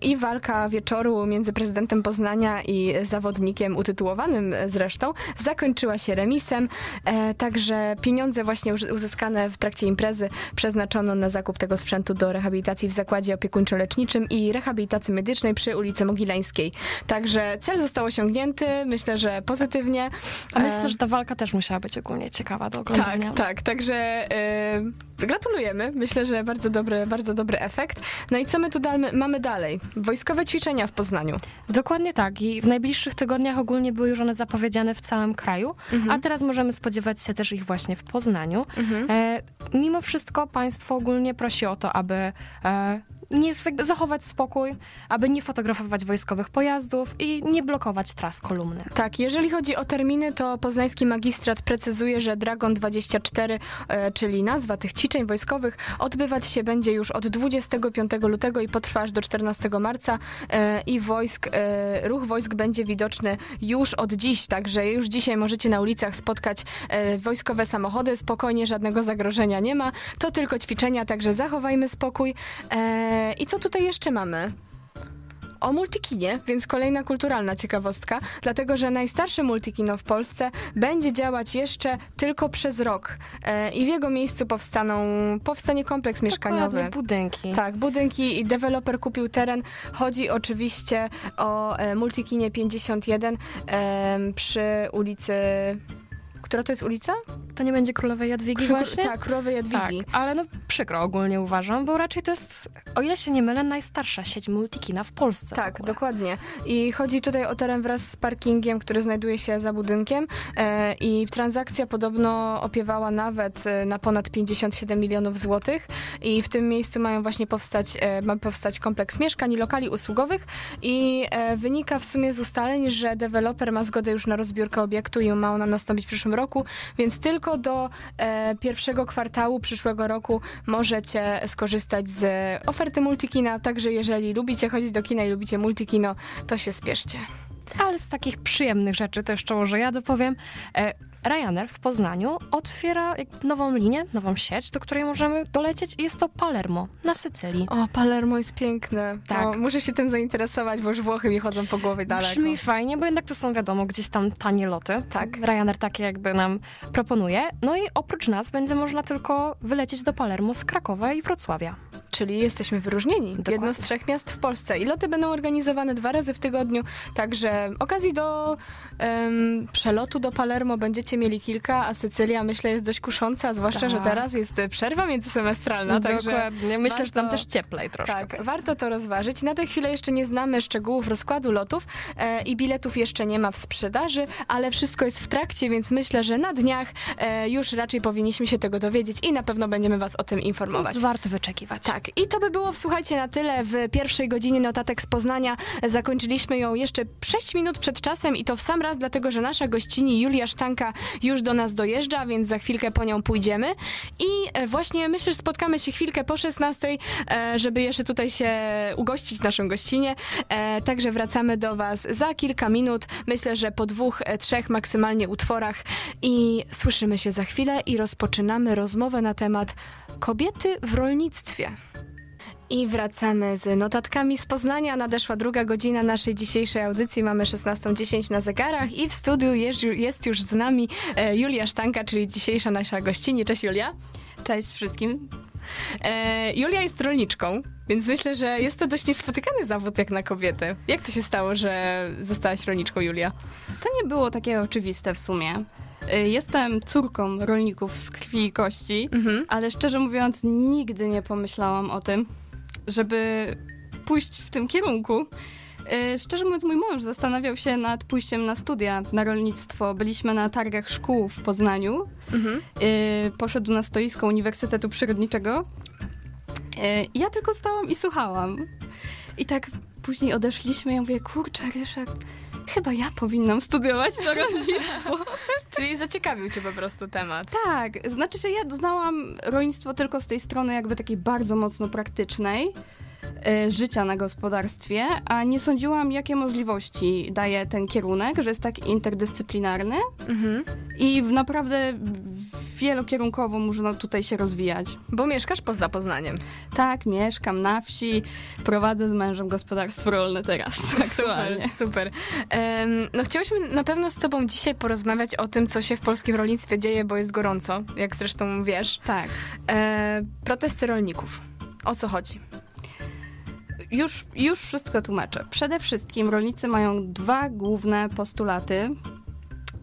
i walka wieczoru między prezydentem Poznania i zawodnikiem utytułowanym zresztą zakończyła się remisem. E, także pieniądze właśnie uzy- uzyskane w trakcie imprezy przeznaczono na zakup tego sprzętu do rehabilitacji w zakładzie opiekuńczo-leczniczym i rehabilitacji medycznej przy ulicy Mogileńskiej. Także cel został osiągnięty, myślę, że pozytywnie. A E, myślę, że ta walka też musiała być ogólnie ciekawa do oglądania. tak, tak, także e, gratulujemy. Myślę, że bardzo dobry, bardzo dobry efekt. No i co my tu mamy dalej? Wojskowe ćwiczenia w Poznaniu. Dokładnie tak. I w najbliższych tygodniach ogólnie były już one zapowiedziane w całym kraju, a teraz możemy spodziewać się też ich właśnie w Poznaniu. E, mimo wszystko państwo ogólnie prosi o to, aby e, nie, jakby zachować spokój, aby nie fotografować wojskowych pojazdów i nie blokować tras kolumny. Tak, jeżeli chodzi o terminy, to poznański magistrat precyzuje, że Dragon 24, e, czyli nazwa tych ćwiczeń wojskowych, odbywać się będzie już od 25 lutego i potrwa aż do 14 marca e, i wojsk, e, ruch wojsk będzie widoczny już od dziś, także już dzisiaj możecie na ulicach spotkać e, wojskowe samochody, spokojnie, żadnego zagrożenia nie ma, to tylko ćwiczenia, także zachowajmy spokój. E, I co tutaj jeszcze mamy? o multikinie, więc kolejna kulturalna ciekawostka, dlatego że najstarsze multikino w Polsce będzie działać jeszcze tylko przez rok e, i w jego miejscu powstaną, powstanie kompleks mieszkaniowy. Budynki. Tak, budynki i deweloper kupił teren. Chodzi oczywiście o e, Multikinie 51 em, przy ulicy... Która to jest ulica? To nie będzie Królowej Jadwigi Kró- właśnie? Tak, Królowej Tak, Jadwigi. ale no przykro ogólnie uważam, bo raczej to jest, o ile się nie mylę, najstarsza sieć multikina w Polsce. w Tak, ogóle. dokładnie. I chodzi tutaj o teren wraz z parkingiem, który znajduje się za budynkiem e, i transakcja podobno opiewała nawet e, na ponad 57 milionów złotych i w tym miejscu mają właśnie powstać, e, ma powstać kompleks mieszkań i lokali usługowych i e, wynika w sumie z ustaleń, że deweloper ma zgodę już na rozbiórkę obiektu i ma ona nastąpić w przyszłym roku, więc tylko do e, pierwszego kwartału przyszłego roku możecie skorzystać z oferty Multikina, także jeżeli lubicie chodzić do kina i lubicie Multikino, to się spieszcie. Ale z takich przyjemnych rzeczy, to jeszcze może ja dopowiem, e, Ryanair w Poznaniu otwiera nową linię, nową sieć, do której możemy dolecieć i jest to Palermo na Sycylii. O, Palermo jest piękne. Tak. O, muszę się tym zainteresować, bo już Włochy mi chodzą po głowie daleko. Brzmi fajnie, bo jednak to są wiadomo gdzieś tam tanie loty. Tak. Ryanair takie jakby nam proponuje. No i oprócz nas będzie można tylko wylecieć do Palermo z Krakowa i Wrocławia. Czyli jesteśmy wyróżnieni. Dokładnie. Jedno z trzech miast w Polsce. I loty będą organizowane dwa razy w tygodniu, także okazji do em, przelotu do Palermo będziecie mieli kilka, a Sycylia myślę jest dość kusząca, zwłaszcza, Tak. że teraz jest e, przerwa międzysemestralna, także Dokładnie. Myślę, że tam warto- też cieplej troszkę. tak, warto to rozważyć. Na tę chwilę jeszcze nie znamy szczegółów rozkładu lotów e, i biletów jeszcze nie ma w sprzedaży, ale wszystko jest w trakcie, więc myślę, że na dniach e, już raczej powinniśmy się tego dowiedzieć i na pewno będziemy was o tym informować. Więc warto wyczekiwać. Tak, i to by było, słuchajcie, na tyle w pierwszej godzinie notatek z Poznania. Zakończyliśmy ją jeszcze 6 minut przed czasem i to w sam raz, dlatego że nasza gościni Julia Sztanka już do nas dojeżdża, więc za chwilkę po nią pójdziemy. I e, właśnie myślę, że spotkamy się chwilkę po 16, e, żeby jeszcze tutaj się ugościć w naszym gościnie. Także wracamy do Was za kilka minut. Myślę, że po dwóch, e, trzech maksymalnie utworach i słyszymy się za chwilę i rozpoczynamy rozmowę na temat kobiety w rolnictwie. I wracamy z notatkami z Poznania. Nadeszła druga godzina naszej dzisiejszej audycji. Mamy 16.10 na zegarach i w studiu jest, jest już z nami e, Julia Sztanka, czyli dzisiejsza nasza gościni. Cześć Julia. Cześć wszystkim. E, Julia jest rolniczką, więc myślę, że jest to dość niespotykany zawód jak na kobietę. Jak to się stało, że zostałaś rolniczką, Julia? To nie było takie oczywiste w sumie. Y, Jestem córką rolników z krwi i kości, Mhm. ale szczerze mówiąc nigdy nie pomyślałam o tym, żeby pójść w tym kierunku. Y, Szczerze mówiąc, mój mąż zastanawiał się nad pójściem na studia na rolnictwo. Byliśmy na targach szkół w Poznaniu. Mhm. Y, Poszedł na stoisko Uniwersytetu Przyrodniczego. Y, Ja tylko stałam i słuchałam. I tak później odeszliśmy. Ja mówię, kurczę, Ryszard, chyba ja powinnam studiować to rolnictwo. Czyli zaciekawił cię po prostu temat. tak, znaczy się ja znałam rolnictwo tylko z tej strony jakby takiej bardzo mocno praktycznej życia na gospodarstwie, a nie sądziłam, jakie możliwości daje ten kierunek, że jest tak interdyscyplinarny Mhm. i naprawdę wielokierunkowo można tutaj się rozwijać. Bo mieszkasz poza Poznaniem. Tak, mieszkam na wsi, prowadzę z mężem gospodarstwo rolne teraz aktualnie. Super, super. No chciałyśmy na pewno z tobą dzisiaj porozmawiać o tym, co się w polskim rolnictwie dzieje, bo jest gorąco, jak zresztą wiesz. Tak. E, protesty rolników. O co chodzi? Już, już wszystko tłumaczę. Przede wszystkim rolnicy mają dwa główne postulaty,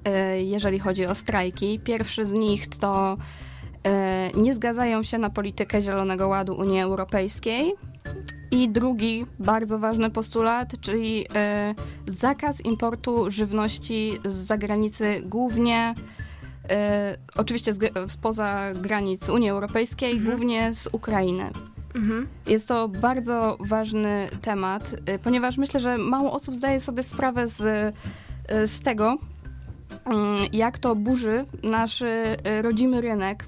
e, jeżeli chodzi o strajki. Pierwszy z nich to e, nie zgadzają się na politykę Zielonego Ładu Unii Europejskiej. I drugi bardzo ważny postulat, czyli e, zakaz importu żywności z zagranicy, głównie oczywiście spoza granic Unii Europejskiej, głównie z Ukrainy. Mhm. Jest to bardzo ważny temat, y, ponieważ myślę, że mało osób zdaje sobie sprawę z, y, z tego, mm, jak to burzy nasz y, rodzimy rynek.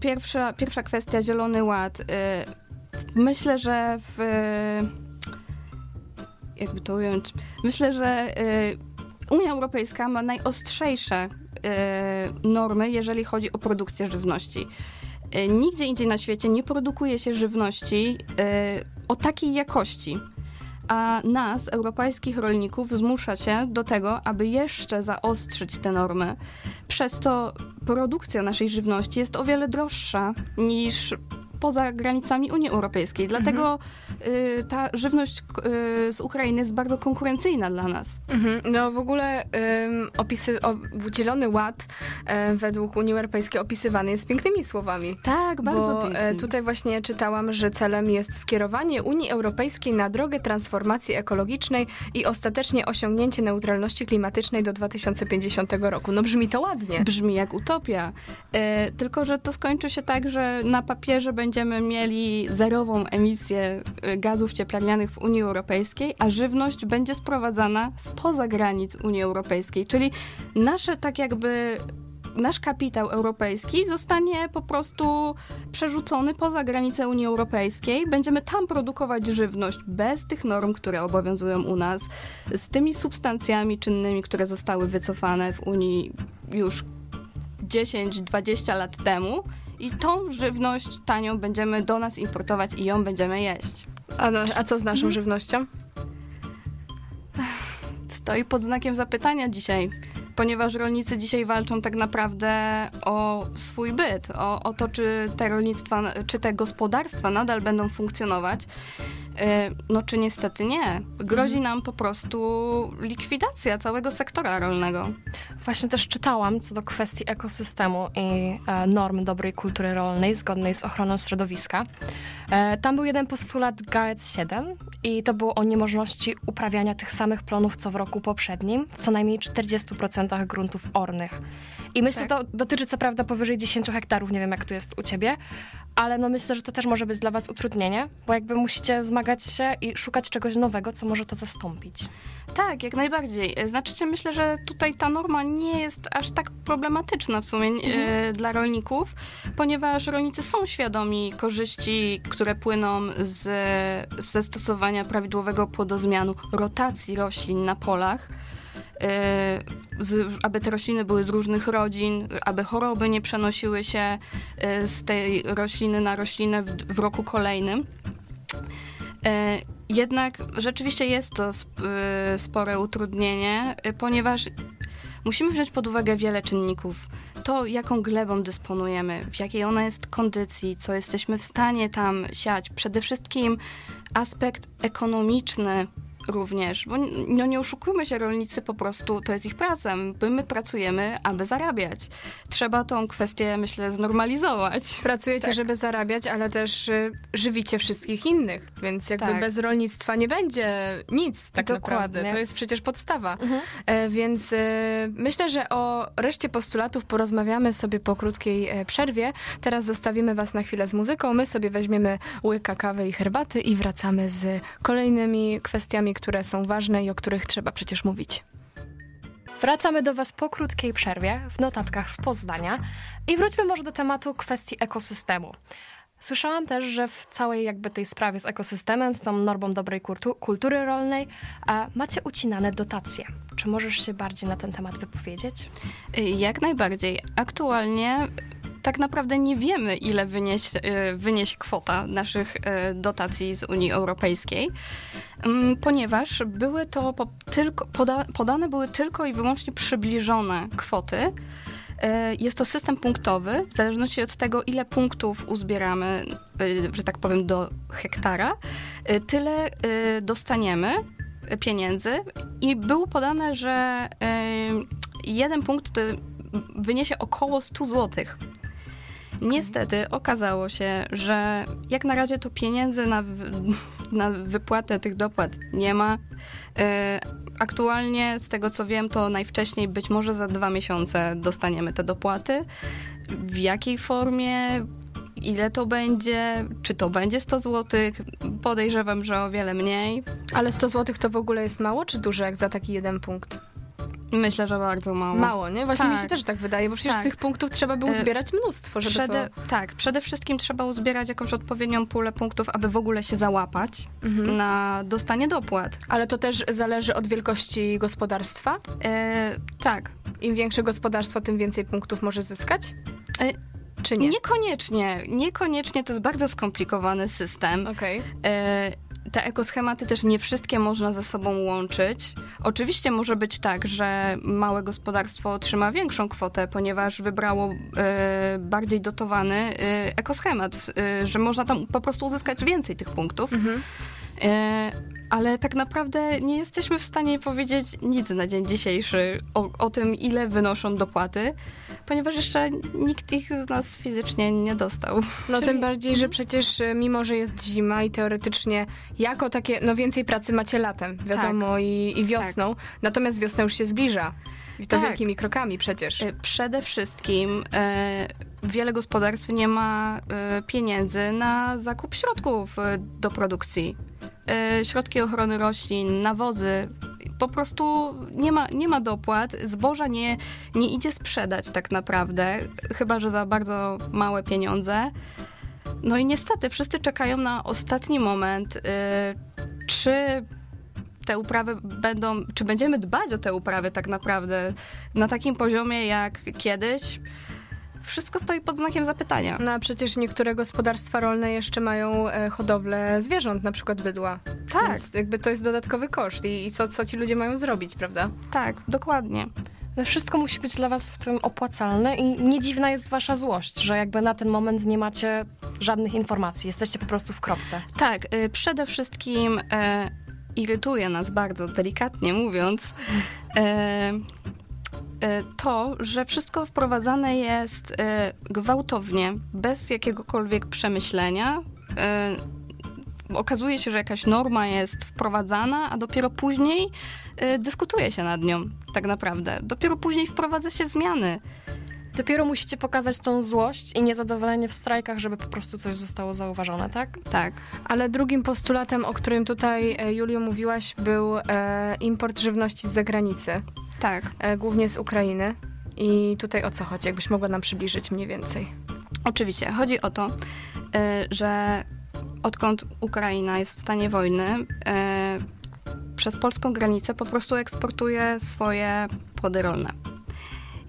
Pierwsza, pierwsza kwestia, Zielony Ład. Myślę, że w... Jakby to ująć? Myślę, że Unia Europejska ma najostrzejsze normy, jeżeli chodzi o produkcję żywności. Y, Nigdzie indziej na świecie nie produkuje się żywności y, o takiej jakości. A nas, europejskich rolników, zmusza się do tego, aby jeszcze zaostrzyć te normy. Przez to produkcja naszej żywności jest o wiele droższa niż poza granicami Unii Europejskiej. Dlatego y, ta żywność y, z Ukrainy jest bardzo konkurencyjna dla nas. Mhm. No w ogóle ym, opisy, o, Zielony Ład e, według Unii Europejskiej opisywany jest pięknymi słowami. Tak, bardzo Bo pięknie. e, tutaj właśnie czytałam, że celem jest skierowanie Unii Europejskiej na drogę transformacji ekologicznej i ostatecznie osiągnięcie neutralności klimatycznej do 2050 roku. No brzmi to ładnie. Brzmi jak utopia. E, tylko, że to skończy się tak, że na papierze będziemy mieli zerową emisję e, gazów cieplarnianych w Unii Europejskiej, a żywność będzie sprowadzana spoza granic Unii Europejskiej. Czyli nasze tak jakby. Nasz kapitał europejski zostanie po prostu przerzucony poza granice Unii Europejskiej. Będziemy tam produkować żywność bez tych norm, które obowiązują u nas, z tymi substancjami czynnymi, które zostały wycofane w Unii już 10-20 lat temu i tą żywność tanią będziemy do nas importować i ją będziemy jeść. A, no, a co z naszą żywnością? Stoi pod znakiem zapytania dzisiaj. ponieważ rolnicy dzisiaj walczą tak naprawdę o swój byt, o, o to, czy te rolnictwa, czy te gospodarstwa nadal będą funkcjonować. E, no czy niestety nie. Grozi nam po prostu likwidacja całego sektora rolnego. Właśnie też czytałam co do kwestii ekosystemu i e, norm dobrej kultury rolnej zgodnej z ochroną środowiska. E, tam był jeden postulat GAEC 7 i to było o niemożności uprawiania tych samych plonów co w roku poprzednim w co najmniej 40% gruntów ornych. I myślę, Tak. to dotyczy co prawda powyżej 10 hektarów, nie wiem jak tu jest u ciebie, ale no myślę, że to też może być dla was utrudnienie, bo jakby musicie zmagać się i szukać czegoś nowego, co może to zastąpić. Tak, jak najbardziej. Znaczy, myślę, że tutaj ta norma nie jest aż tak problematyczna w sumie e, dla rolników, ponieważ rolnicy są świadomi korzyści, które płyną z, ze stosowania prawidłowego płodozmianu, rotacji roślin na polach. e, Z, aby te rośliny były z różnych rodzin, aby choroby nie przenosiły się z tej rośliny na roślinę w, w roku kolejnym. E, Jednak rzeczywiście jest to y, spore utrudnienie, y, ponieważ musimy wziąć pod uwagę wiele czynników. To, jaką glebą dysponujemy, w jakiej ona jest kondycji, co jesteśmy w stanie tam siać. Przede wszystkim aspekt ekonomiczny również, bo no nie oszukujmy się, rolnicy po prostu, to jest ich praca. My, my pracujemy, aby zarabiać. Trzeba tą kwestię, myślę, znormalizować. Pracujecie, Tak. żeby zarabiać, ale też y, żywicie wszystkich innych, więc jakby Tak. bez rolnictwa nie będzie nic tak Dokładnie. naprawdę. To jest przecież podstawa. Mhm. E, więc e, myślę, że o reszcie postulatów porozmawiamy sobie po krótkiej e, przerwie. Teraz zostawimy was na chwilę z muzyką. My sobie weźmiemy łyka kawy i herbaty i wracamy z kolejnymi kwestiami, które są ważne i o których trzeba przecież mówić. Wracamy do Was po krótkiej przerwie w notatkach z Poznania i wróćmy może do tematu kwestii ekosystemu. Słyszałam też, że w całej jakby tej sprawie z ekosystemem, z tą normą dobrej kultu- kultury rolnej, a macie ucinane dotacje. Czy możesz się bardziej na ten temat wypowiedzieć? Y, Jak najbardziej. Aktualnie tak naprawdę nie wiemy, ile wynieś, y, wyniesie kwota naszych y, dotacji z Unii Europejskiej, mm, ponieważ były to po, tylko, poda, podane były tylko i wyłącznie przybliżone kwoty. Y, Jest to system punktowy, w zależności od tego, ile punktów uzbieramy, że tak powiem, do hektara, tyle dostaniemy pieniędzy i było podane, że jeden punkt wyniesie około 100 złotych. Niestety okazało się, że jak na razie to pieniędzy na, na wypłatę tych dopłat nie ma. Y, Aktualnie, z tego co wiem, to najwcześniej być może za dwa miesiące dostaniemy te dopłaty. W jakiej formie, ile to będzie, czy to będzie 100 zł, podejrzewam, że o wiele mniej. Ale 100 zł to w ogóle jest mało czy dużo jak za taki jeden punkt? Myślę, że bardzo mało. Mało, nie? Właśnie mi Tak. się też tak wydaje, bo przecież Tak. tych punktów trzeba by Y, uzbierać mnóstwo, żeby Przede, to... Tak, przede wszystkim trzeba uzbierać jakąś odpowiednią pulę punktów, aby w ogóle się załapać Mhm. na dostanie dopłat. Ale to też zależy od wielkości gospodarstwa? E, tak. Im większe gospodarstwo, tym więcej punktów może zyskać? E, Czy nie? Niekoniecznie. Niekoniecznie to jest bardzo skomplikowany system. Okej. Te ekoschematy też nie wszystkie można ze sobą łączyć. Oczywiście może być tak, że małe gospodarstwo otrzyma większą kwotę, ponieważ wybrało e, bardziej dotowany e, ekoschemat, e, że można tam po prostu uzyskać więcej tych punktów. Mhm. Ale tak naprawdę nie jesteśmy w stanie powiedzieć nic na dzień dzisiejszy o, o tym, ile wynoszą dopłaty, ponieważ jeszcze nikt ich z nas fizycznie nie dostał. No Czyli- tym bardziej, że przecież y, mimo, że jest zima i teoretycznie jako takie, no więcej pracy macie latem, wiadomo, i, i wiosną, natomiast wiosna już się zbliża. I to Tak. wielkimi krokami przecież. E, Przede wszystkim e, wiele gospodarstw nie ma e, pieniędzy na zakup środków e, do produkcji. E, środki ochrony roślin, nawozy. Po prostu nie ma, nie ma dopłat, zboża nie, nie idzie sprzedać tak naprawdę, chyba że za bardzo małe pieniądze. No i niestety wszyscy czekają na ostatni moment, e, czy te uprawy będą, czy będziemy dbać o te uprawy tak naprawdę na takim poziomie jak kiedyś, wszystko stoi pod znakiem zapytania. No a przecież niektóre gospodarstwa rolne jeszcze mają e, hodowlę zwierząt, na przykład bydła. Tak, Więc jakby to jest dodatkowy koszt i, i co, co ci ludzie mają zrobić, prawda? tak, dokładnie. Wszystko musi być dla was w tym opłacalne i nie dziwna jest wasza złość, że jakby na ten moment nie macie żadnych informacji, jesteście po prostu w kropce. Tak, y, przede wszystkim e, irytuje nas bardzo, delikatnie mówiąc, e, to, że wszystko wprowadzane jest e, gwałtownie, bez jakiegokolwiek przemyślenia. E, okazuje się, że jakaś norma jest wprowadzana, a dopiero później e, dyskutuje się nad nią, tak naprawdę. Dopiero później wprowadza się zmiany. Dopiero musicie pokazać tą złość i niezadowolenie w strajkach, żeby po prostu coś zostało zauważone, tak? Tak. Ale drugim postulatem, o którym tutaj e, Julio mówiłaś, był e, import żywności z zagranicy, Tak. e, głównie z Ukrainy. I tutaj o co chodzi? Jakbyś mogła nam przybliżyć mniej więcej. Oczywiście. Chodzi o to, y, że odkąd Ukraina jest w stanie wojny, y, przez polską granicę po prostu eksportuje swoje płody rolne.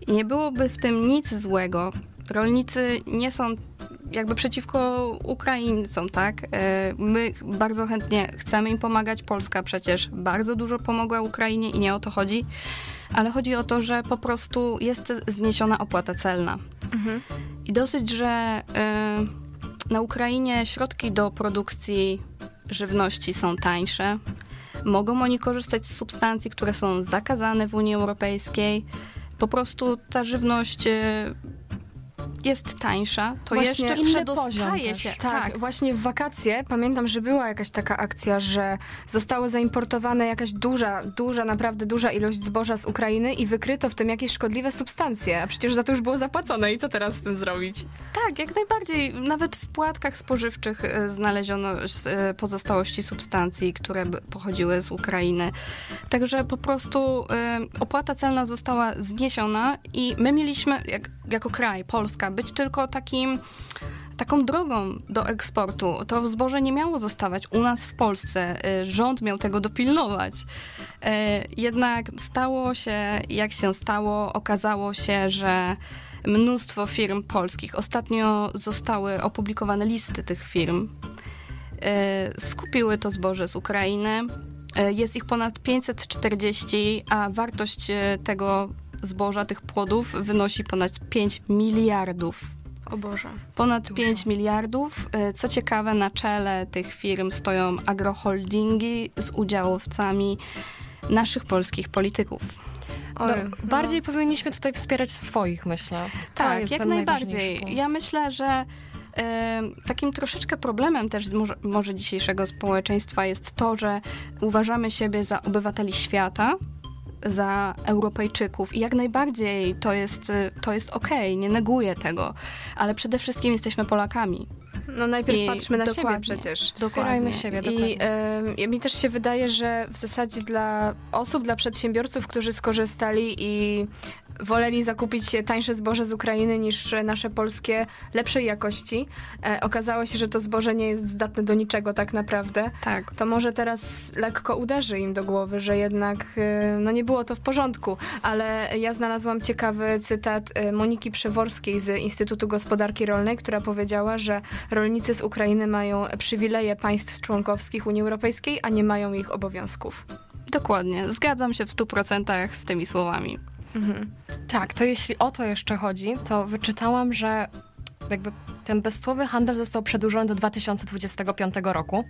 I nie byłoby w tym nic złego. Rolnicy nie są jakby przeciwko Ukraińcom, tak? My bardzo chętnie chcemy im pomagać. Polska przecież bardzo dużo pomogła Ukrainie i nie o to chodzi. Ale chodzi o to, że po prostu jest zniesiona opłata celna. I dosyć, że y, na Ukrainie środki do produkcji żywności są tańsze. Mogą oni korzystać z substancji, które są zakazane w Unii Europejskiej. Po prostu ta żywność y, jest tańsza. To Właśnie jeszcze przedostaje się. też. Tak, właśnie w wakacje pamiętam, że była jakaś taka akcja, że zostało zaimportowane jakaś duża, duża, naprawdę duża ilość zboża z Ukrainy i wykryto w tym jakieś szkodliwe substancje, a przecież za to już było zapłacone i co teraz z tym zrobić? Tak, jak najbardziej. Nawet w płatkach spożywczych e, znaleziono e, pozostałości substancji, które pochodziły z Ukrainy. Także po prostu e, opłata celna została zniesiona i my mieliśmy, jak, jako kraj, Polska, być tylko takim taką drogą do eksportu. To zboże nie miało zostawać u nas w Polsce. E, Rząd miał tego dopilnować. E, Jednak stało się, jak się stało, okazało się, że mnóstwo firm polskich. Ostatnio zostały opublikowane listy tych firm. E, Skupiły to zboże z Ukrainy. Jest ich ponad 540, a wartość tego zboża, tych płodów wynosi ponad 5 miliardów. O Boże. Ponad 5 miliardów. E, Co ciekawe, na czele tych firm stoją agroholdingi z udziałowcami naszych polskich polityków. Oj, No, bardziej powinniśmy tutaj wspierać swoich, myślę. To Tak, jest jak najbardziej. Ja myślę, że e, takim troszeczkę problemem też może, może dzisiejszego społeczeństwa jest to, że uważamy siebie za obywateli świata, za Europejczyków i jak najbardziej to jest, e, to jest okej, nie neguję tego, ale przede wszystkim jesteśmy Polakami. No najpierw I patrzmy na siebie przecież. Wspierajmy siebie, I dokładnie. em, mi też się wydaje, że w zasadzie dla osób, dla przedsiębiorców, którzy skorzystali i woleli zakupić tańsze zboże z Ukrainy niż nasze polskie lepszej jakości, e, okazało się, że to zboże nie jest zdatne do niczego tak naprawdę. Tak. To może teraz lekko uderzy im do głowy, że jednak e, no nie było to w porządku, ale ja znalazłam ciekawy cytat e, Moniki Przeworskiej z Instytutu Gospodarki Rolnej, która powiedziała, że rolnicy z Ukrainy mają przywileje państw członkowskich Unii Europejskiej, a nie mają ich obowiązków. Dokładnie, zgadzam się w 100% z tymi słowami. Tak, to jeśli o to jeszcze chodzi, to wyczytałam, że jakby ten bezcłowy handel został przedłużony do 2025 roku,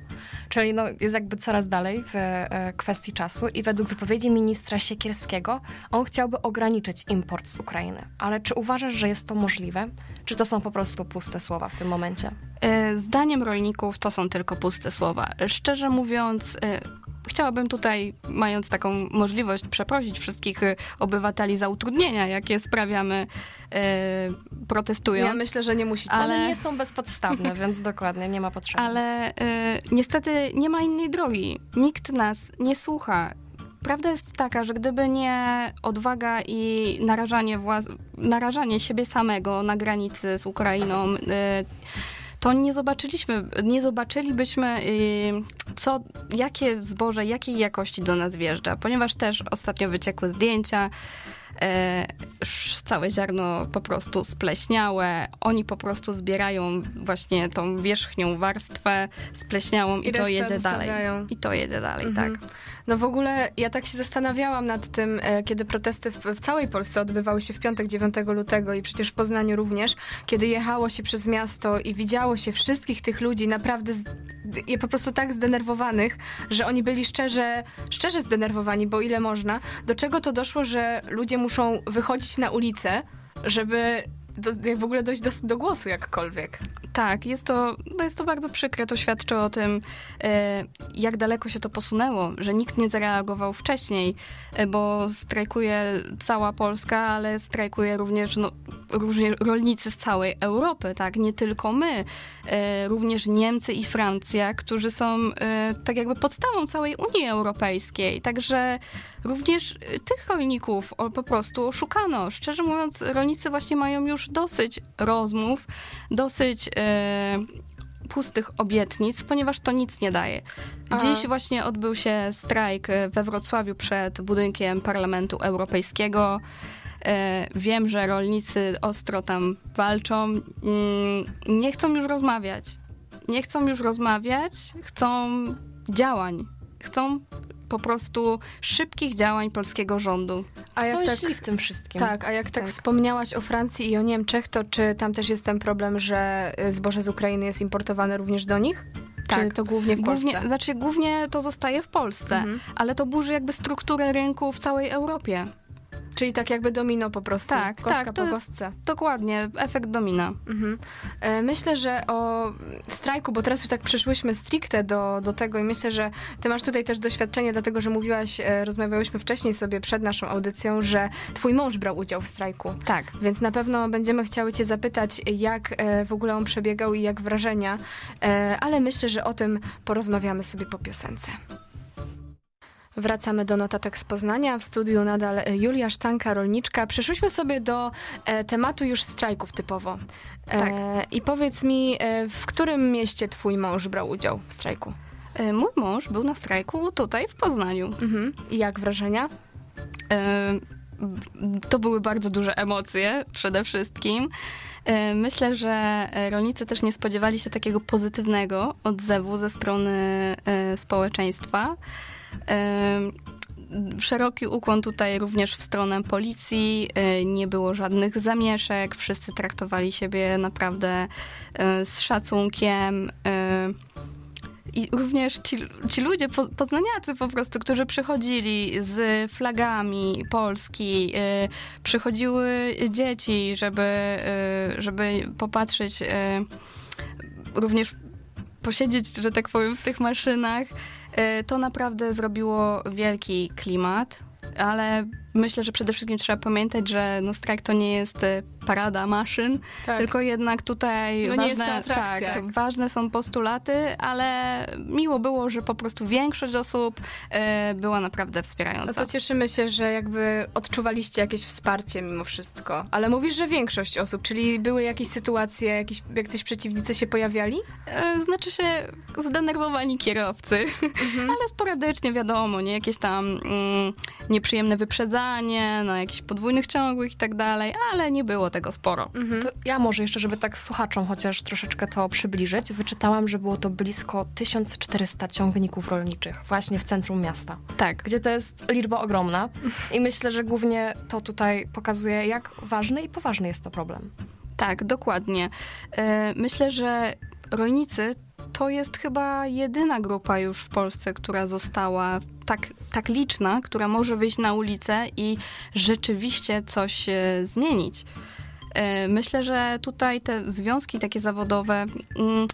czyli no jest jakby coraz dalej w e, kwestii czasu i według wypowiedzi ministra Siekierskiego on chciałby ograniczyć import z Ukrainy. Ale czy uważasz, że jest to możliwe? Czy to są po prostu puste słowa w tym momencie? E, Zdaniem rolników to są tylko puste słowa. Szczerze mówiąc, e, chciałabym tutaj, mając taką możliwość, przeprosić wszystkich obywateli za utrudnienia, jakie sprawiamy e, protestując. Ja myślę, że nie musicie. Ale- One nie są bezpodstawne, więc dokładnie, nie ma potrzeby. Ale e, niestety nie ma innej drogi. Nikt nas nie słucha. Prawda jest taka, że gdyby nie odwaga i narażanie, włas- narażanie siebie samego na granicy z Ukrainą, e, to nie zobaczyliśmy, nie zobaczylibyśmy, e, co, jakie zboże, jakiej jakości do nas wjeżdża, ponieważ też ostatnio wyciekły zdjęcia, całe ziarno po prostu spleśniałe. Oni po prostu zbierają właśnie tą wierzchnią warstwę spleśniałą i, I to jedzie dalej. I to jedzie dalej, Mhm. tak. No w ogóle ja tak się zastanawiałam nad tym, e, kiedy protesty w, całej Polsce odbywały się w piątek 9 lutego i przecież w Poznaniu również, kiedy jechało się przez miasto i widziało się wszystkich tych ludzi naprawdę je po prostu tak zdenerwowanych, że oni byli szczerze, szczerze zdenerwowani, bo ile można. Do czego to doszło, że ludzie muszą wychodzić na ulicę, żeby do, w ogóle dojść do, do głosu jakkolwiek. Tak, jest to, no jest to bardzo przykre. To świadczy o tym, e, jak daleko się to posunęło, że nikt nie zareagował wcześniej, e, bo strajkuje cała Polska, ale strajkuje również no, rolnicy z całej Europy, tak, nie tylko my, e, również Niemcy i Francja, którzy są tak jakby podstawą całej Unii Europejskiej. Także również e, tych rolników po prostu oszukano. Szczerze mówiąc, rolnicy właśnie mają już dosyć rozmów, dosyć e, pustych obietnic, ponieważ to nic nie daje. Dziś A. właśnie odbył się strajk e, we Wrocławiu przed budynkiem Parlamentu Europejskiego. Wiem, że rolnicy ostro tam walczą. Mm, Nie chcą już rozmawiać. Nie chcą już rozmawiać, chcą działań. Chcą po prostu szybkich działań polskiego rządu. A jak Są tak, w tym wszystkim. tak, a jak tak, Tak. wspomniałaś o Francji i o Niemczech, to czy tam też jest ten problem, że y, zboże z Ukrainy jest importowane również do nich? Czy Tak. to głównie w Głównie, Polsce? znaczy głównie to zostaje w Polsce, Mhm. ale to burzy jakby strukturę rynku w całej Europie. Czyli tak jakby domino po prostu. Tak, Kostka tak, to- po kostce. Dokładnie, efekt domina. Mhm. E, Myślę, że o strajku, bo teraz już tak przyszłyśmy stricte do, do tego i myślę, że ty masz tutaj też doświadczenie, dlatego że mówiłaś, e, rozmawiałyśmy wcześniej sobie przed naszą audycją, że twój mąż brał udział w strajku. Tak. Więc na pewno będziemy chciały Cię zapytać, jak e, w ogóle on przebiegał i jak wrażenia, ale myślę, że o tym porozmawiamy sobie po piosence. Wracamy do notatek z Poznania. W studiu nadal Julia Sztanka, rolniczka. Przeszłyśmy sobie do e, tematu już strajków typowo. E, Tak. I powiedz mi, e, w którym mieście Twój mąż brał udział w strajku? E, Mój mąż był na strajku tutaj w Poznaniu. Mhm. I jak wrażenia? E, To były bardzo duże emocje przede wszystkim. E, Myślę, że rolnicy też nie spodziewali się takiego pozytywnego odzewu ze strony społeczeństwa. Szeroki ukłon tutaj również w stronę policji, e, nie było żadnych zamieszek, wszyscy traktowali siebie naprawdę e, z szacunkiem. e, I również ci, ci ludzie, po, poznaniacy po prostu, którzy przychodzili z flagami Polski, przychodziły dzieci, żeby, żeby popatrzeć, również posiedzieć, że tak powiem, w tych maszynach. Y, to naprawdę zrobiło wielki klimat, ale myślę, że przede wszystkim trzeba pamiętać, że no, strajk to nie jest y, parada maszyn, Tak. tylko jednak tutaj No nie ważne. Tak, ważne są postulaty, ale miło było, że po prostu większość osób e, była naprawdę wspierająca. No to cieszymy się, że jakby odczuwaliście jakieś wsparcie mimo wszystko. Ale mówisz, że większość osób, czyli były jakieś sytuacje, jakieś, jacyś przeciwnicy się pojawiali? E, Znaczy się zdenerwowani kierowcy, Mhm. ale sporadycznie wiadomo, nie jakieś tam mm, nieprzyjemne wyprzedzanie na jakichś podwójnych ciągłych i tak dalej, ale nie było tego sporo. Mhm. To ja może jeszcze, żeby tak słuchaczom chociaż troszeczkę to przybliżyć, wyczytałam, że było to blisko 1400 ciągników rolniczych właśnie w centrum miasta, Tak. gdzie to jest liczba ogromna i myślę, że głównie to tutaj pokazuje, jak ważny i poważny jest to problem. Tak, dokładnie. E, Myślę, że rolnicy to jest chyba jedyna grupa już w Polsce, która została tak, tak liczna, która może wyjść na ulicę i rzeczywiście coś e, zmienić. E, Myślę, że tutaj te związki takie zawodowe, mm,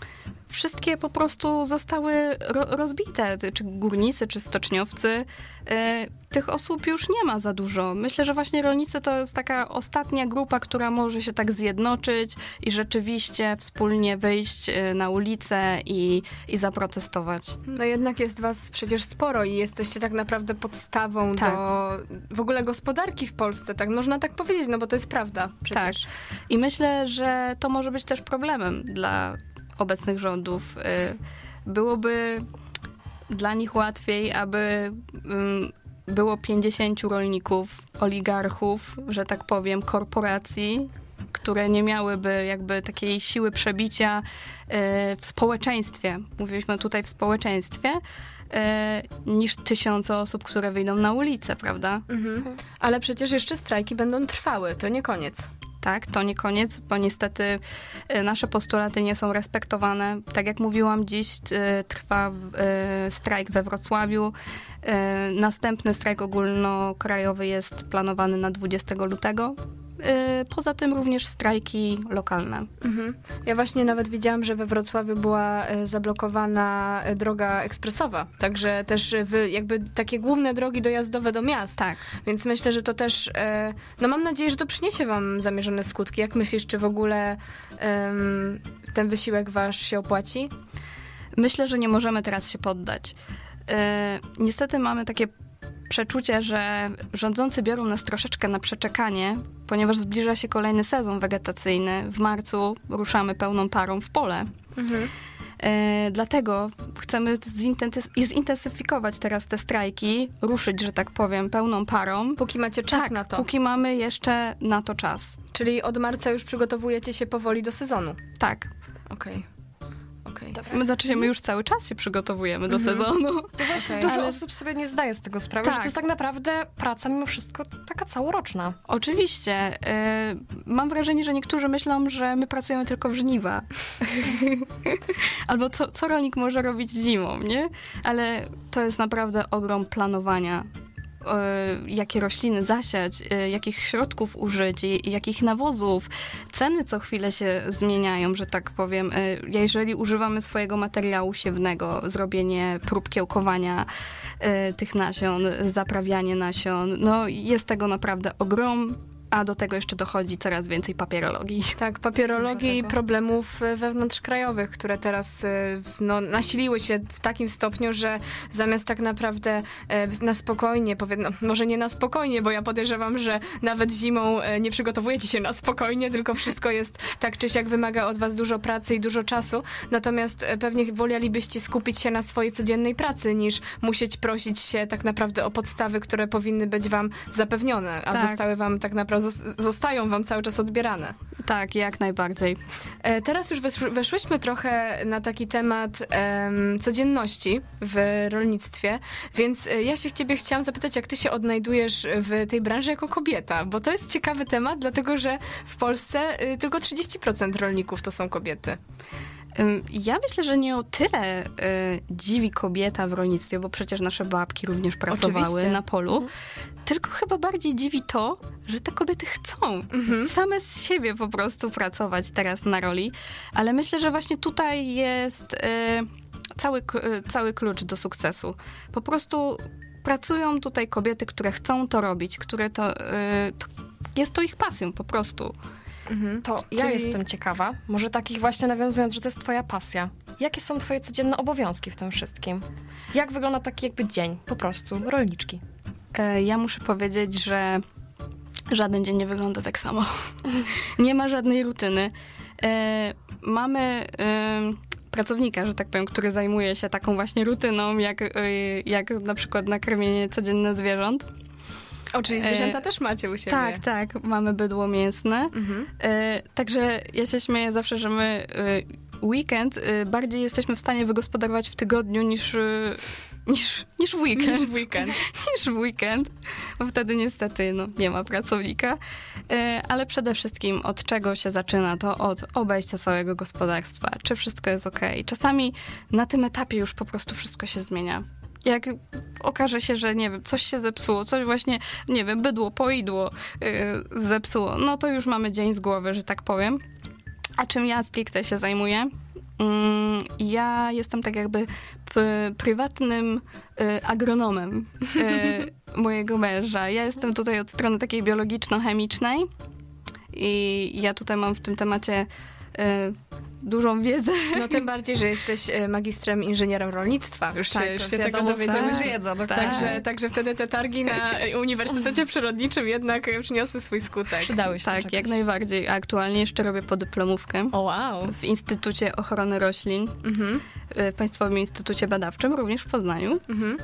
wszystkie po prostu zostały ro- rozbite, czy górnicy, czy stoczniowcy. E, Tych osób już nie ma za dużo. Myślę, że właśnie rolnicy to jest taka ostatnia grupa, która może się tak zjednoczyć i rzeczywiście wspólnie wyjść e, na ulicę i, i zaprotestować. No jednak jest was przecież sporo i jesteście tak naprawdę podstawą Tak. do w ogóle gospodarki w Polsce, tak można tak powiedzieć, no bo to jest prawda przecież. I myślę, że to może być też problemem dla obecnych rządów. Y, Byłoby dla nich łatwiej, aby było 50 rolników, oligarchów, że tak powiem, korporacji, które nie miałyby jakby takiej siły przebicia y, w społeczeństwie. Mówiliśmy tutaj w społeczeństwie. e, niż tysiące osób, które wyjdą na ulicę, prawda? Mhm. Ale przecież jeszcze strajki będą trwały, to nie koniec. Tak, to nie koniec, bo niestety e, nasze postulaty nie są respektowane. Tak jak mówiłam, dziś e, trwa e, strajk we Wrocławiu. Następny strajk ogólnokrajowy jest planowany na 20 lutego. E, Poza tym również strajki lokalne. Mhm. Ja właśnie nawet widziałam, że we Wrocławiu była e, zablokowana e, droga ekspresowa, także też jakby takie główne drogi dojazdowe do miast. Tak. Więc myślę, że to też, no mam nadzieję, że to przyniesie wam zamierzone skutki. Jak myślisz, czy w ogóle ten wysiłek wasz się opłaci? Myślę, że nie możemy teraz się poddać. Niestety mamy takie przeczucie, że rządzący biorą nas troszeczkę na przeczekanie, ponieważ zbliża się kolejny sezon wegetacyjny. W marcu ruszamy pełną parą w pole. E, dlatego chcemy zintensy- zintensyfikować teraz te strajki, ruszyć, że tak powiem, pełną parą. Póki macie czas tak, na to. póki mamy jeszcze na to czas. Czyli od marca już przygotowujecie się powoli do sezonu. Tak. Okej. Okej. My, znaczy, my już cały czas się przygotowujemy do sezonu. Właśnie dużo Ale- osób sobie nie zdaje z tego sprawy, że Tak. to jest tak naprawdę praca mimo wszystko taka całoroczna. Oczywiście. y, mam wrażenie, że niektórzy myślą, że my pracujemy tylko w żniwa. Albo co, co rolnik może robić zimą, nie? Ale to jest naprawdę ogrom planowania. Y, Jakie rośliny zasiać, y, jakich środków użyć, jakich nawozów. Ceny co chwilę się zmieniają, że tak powiem. Y, Jeżeli używamy swojego materiału siewnego, zrobienie prób kiełkowania tych nasion, zaprawianie nasion, no jest tego naprawdę ogrom, a do tego jeszcze dochodzi coraz więcej papierologii. Tak, papierologii i problemów e, wewnątrzkrajowych, które teraz e, no, nasiliły się w takim stopniu, że zamiast tak naprawdę e, na spokojnie, powie, no, może nie na spokojnie, bo ja podejrzewam, że nawet zimą nie przygotowujecie się na spokojnie, tylko wszystko jest tak czy siak wymaga od was dużo pracy i dużo czasu. Natomiast pewnie wolelibyście skupić się na swojej codziennej pracy, niż musieć prosić się tak naprawdę o podstawy, które powinny być wam zapewnione, a Tak. zostały wam tak naprawdę, zostają wam cały czas odbierane. Tak, jak najbardziej. E, Teraz już wesz- weszłyśmy trochę na taki temat em, codzienności w rolnictwie, więc e, ja się ciebie chciałam zapytać, jak ty się odnajdujesz w tej branży jako kobieta, bo to jest ciekawy temat, dlatego że w Polsce y, tylko 30% rolników to są kobiety. Ja myślę, że nie o tyle y, dziwi kobieta w rolnictwie, bo przecież nasze babki również pracowały Oczywiście. na polu, tylko chyba bardziej dziwi to, że te kobiety chcą same z siebie po prostu pracować teraz na roli, ale myślę, że właśnie tutaj jest y, cały, y, cały klucz do sukcesu. Po prostu pracują tutaj kobiety, które chcą to robić, które to, y, to jest to ich pasją po prostu. To ja Czyli- jestem ciekawa, może takich właśnie nawiązując, że to jest twoja pasja. Jakie są twoje codzienne obowiązki w tym wszystkim? Jak wygląda taki jakby dzień, po prostu, rolniczki? E, Ja muszę powiedzieć, że żaden dzień nie wygląda tak samo. nie ma żadnej rutyny. E, Mamy e, pracownika, że tak powiem, który zajmuje się taką właśnie rutyną, jak, e, jak na przykład nakarmienie codzienne zwierząt. O, czyli zwierzęta też macie u siebie. Tak, tak, mamy bydło mięsne. Mhm. E, Także ja się śmieję zawsze, że my e, weekend e, bardziej jesteśmy w stanie wygospodarować w tygodniu niż, e, niż, niż w weekend. Niż w weekend. niż w weekend, bo wtedy niestety no, nie ma pracownika. E, Ale przede wszystkim od czego się zaczyna, to od obejścia całego gospodarstwa, czy wszystko jest ok. Czasami na tym etapie już po prostu wszystko się zmienia. Jak okaże się, że nie wiem, coś się zepsuło, coś właśnie, nie wiem, bydło, poidło yy, zepsuło, no to już mamy dzień z głowy, że tak powiem. A czym ja stricte się zajmuję? Mm, ja jestem tak jakby prywatnym y, agronomem y, mojego męża. Ja jestem tutaj od strony takiej biologiczno-chemicznej i ja tutaj mam w tym temacie dużą wiedzę. No tym bardziej, że jesteś e, magistrem inżynierem rolnictwa. Już Tak, się, już się tego wiadomo, dowiedziałyśmy. tak. wiedza, Tak. Także, także wtedy te targi na Uniwersytecie Przyrodniczym jednak e, przyniosły swój skutek. Przydały się Tak, jak najbardziej. A Aktualnie jeszcze robię podyplomówkę O wow. w Instytucie Ochrony Roślin, Mhm. y, w Państwowym Instytucie Badawczym, również w Poznaniu. Mhm.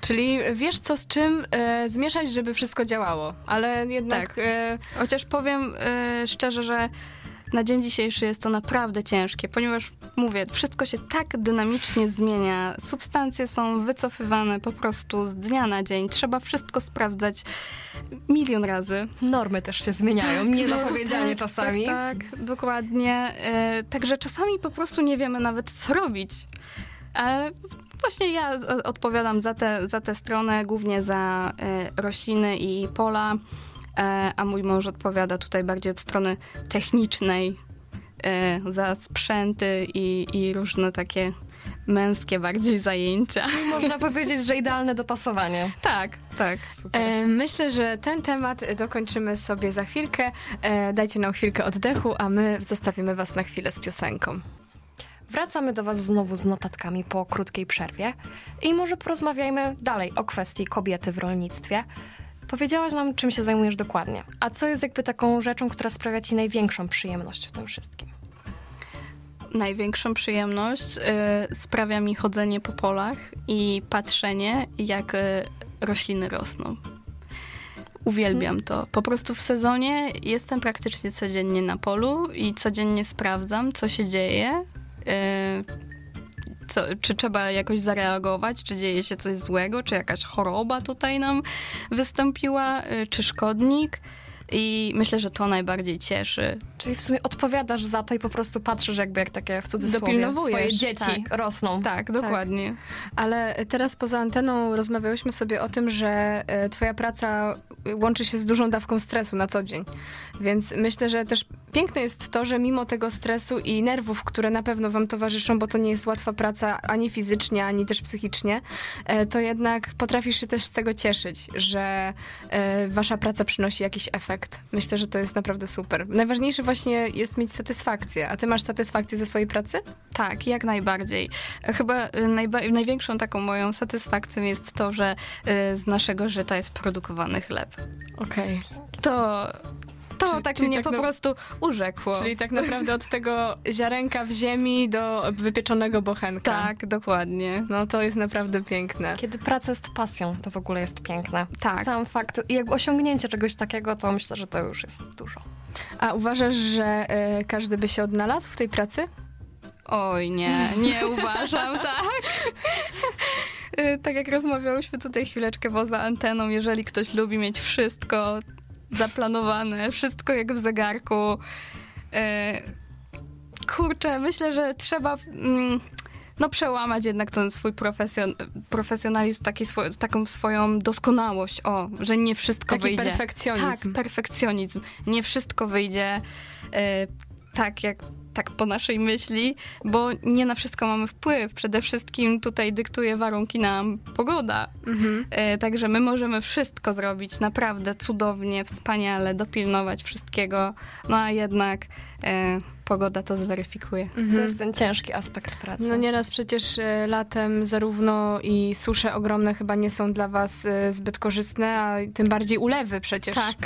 Czyli wiesz co z czym e, zmieszać, żeby wszystko działało, ale jednak Tak. e, Chociaż powiem y, szczerze, że na dzień dzisiejszy jest to naprawdę ciężkie, ponieważ mówię, wszystko się tak dynamicznie zmienia. Substancje są wycofywane po prostu z dnia na dzień. Trzeba wszystko sprawdzać milion razy. Normy też się zmieniają, niezapowiedzianie Tak, czasami. Tak, tak, dokładnie. E, także czasami po prostu nie wiemy nawet, co robić. Ale właśnie ja z- odpowiadam za tę za tę stronę, głównie za e, rośliny i pola, e, a mój mąż odpowiada tutaj bardziej od strony technicznej, e, za sprzęty i, i różne takie męskie bardziej zajęcia. Można powiedzieć, że idealne dopasowanie. Tak, tak. Super. E, myślę, że ten temat dokończymy sobie za chwilkę. E, dajcie nam chwilkę oddechu, a my zostawimy was na chwilę z piosenką. Wracamy do Was znowu z notatkami po krótkiej przerwie i może porozmawiajmy dalej o kwestii kobiety w rolnictwie. Powiedziałaś nam, czym się zajmujesz dokładnie. A co jest jakby taką rzeczą, która sprawia Ci największą przyjemność w tym wszystkim? Największą przyjemność y, sprawia mi chodzenie po polach i patrzenie, jak y, rośliny rosną. Uwielbiam to. Po prostu w sezonie jestem praktycznie codziennie na polu i codziennie sprawdzam, co się dzieje. y, co, czy trzeba jakoś zareagować, czy dzieje się coś złego, czy jakaś choroba tutaj nam wystąpiła, y, czy szkodnik. I myślę, że to najbardziej cieszy. Czyli w sumie odpowiadasz za to i po prostu patrzysz jakby jak takie w cudzysłowie Dopilnowujesz, swoje dzieci tak. rosną. Tak, dokładnie. Ale teraz poza anteną rozmawiałyśmy sobie o tym, że e, twoja praca łączy się z dużą dawką stresu na co dzień. Więc myślę, że też piękne jest to, że mimo tego stresu i nerwów, które na pewno wam towarzyszą, bo to nie jest łatwa praca ani fizycznie, ani też psychicznie, e, to jednak potrafisz się też z tego cieszyć, że e, wasza praca przynosi jakiś efekt. Myślę, że to jest naprawdę super. Najważniejsze właśnie jest mieć satysfakcję. A ty masz satysfakcję ze swojej pracy? Tak, jak najbardziej. Chyba y, najba- największą taką moją satysfakcją jest to, że z naszego żyta jest produkowany chleb. Okej. To, to Czyli- tak czyli mnie tak po na- prostu urzekło. Czyli tak naprawdę od tego ziarenka w ziemi do wypieczonego bochenka. Tak, dokładnie. No to jest naprawdę piękne. Kiedy praca jest pasją, to w ogóle jest piękne. Tak. Sam fakt i jakby osiągnięcie czegoś takiego, to myślę, że to już jest dużo. A uważasz, że e, każdy by się odnalazł w tej pracy? Oj, nie, nie uważam, tak. Y, tak jak rozmawiałyśmy tutaj chwileczkę poza anteną, jeżeli ktoś lubi mieć wszystko zaplanowane, wszystko jak w zegarku, y, kurczę, myślę, że trzeba mm, no przełamać jednak ten swój profesjon, profesjonalizm, taki taką swoją doskonałość, o, że nie wszystko Taki wyjdzie. perfekcjonizm. Tak, perfekcjonizm. Nie wszystko wyjdzie e, tak, jak tak po naszej myśli, bo nie na wszystko mamy wpływ. Przede wszystkim tutaj dyktuje warunki nam pogoda. Mhm. E, także my możemy wszystko zrobić naprawdę cudownie, wspaniale, dopilnować wszystkiego, no a jednak e, pogoda to zweryfikuje. To jest ten ciężki aspekt pracy. No nieraz przecież e, latem zarówno i susze ogromne chyba nie są dla was e, zbyt korzystne, a tym bardziej ulewy przecież. Tak.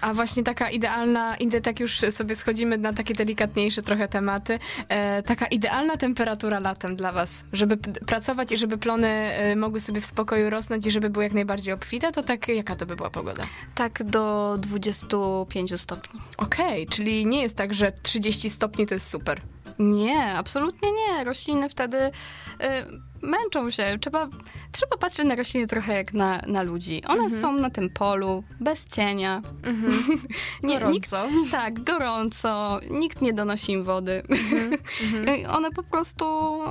A właśnie taka idealna, ide- tak już sobie schodzimy na takie delikatniejsze trochę tematy, e, taka idealna temperatura latem dla was, żeby pracować i żeby plony e, mogły sobie w spokoju rosnąć i żeby były jak najbardziej obfite, to tak jaka to by była pogoda? Tak do 25 stopni. Okej, czyli nie jest tak, że 30 stopni to jest super. Nie, absolutnie nie. Rośliny wtedy y, męczą się. Trzeba, trzeba patrzeć na rośliny trochę jak na, na ludzi. One są na tym polu, bez cienia. nie, nikt, Gorąco. tak, gorąco. Nikt nie donosi im wody. I One po prostu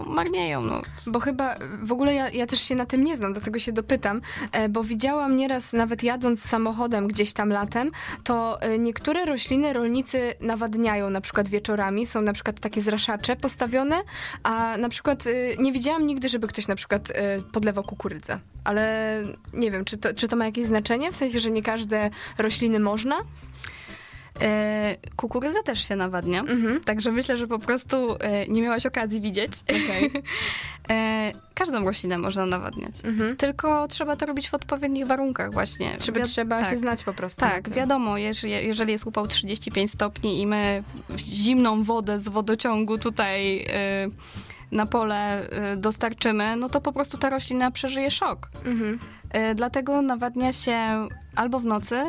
marnieją. No. Bo chyba w ogóle ja, ja też się na tym nie znam, dlatego się dopytam, e, bo widziałam nieraz, nawet jadąc samochodem gdzieś tam latem, to e, niektóre rośliny rolnicy nawadniają na przykład wieczorami, są na przykład takie zraszacze postawione, a na przykład e, nie widziałam nigdy, żeby ktoś na przykład e, podlewał kukurydzę. Ale nie wiem, czy to, czy to ma jakieś znaczenie? W sensie, że nie każde rośliny można? E, kukurydza też się nawadnia. Także myślę, że po prostu e, nie miałaś okazji widzieć. e, każdą roślinę można nawadniać. Tylko trzeba to robić w odpowiednich warunkach właśnie. Trzeba, Wiad- trzeba tak. się znać po prostu. Tak, wiadomo, jeżeli, jeżeli jest upał 35 stopni i my zimną wodę z wodociągu tutaj y, na pole y, dostarczymy, no to po prostu ta roślina przeżyje szok. Mhm. Y, dlatego nawadnia się albo w nocy,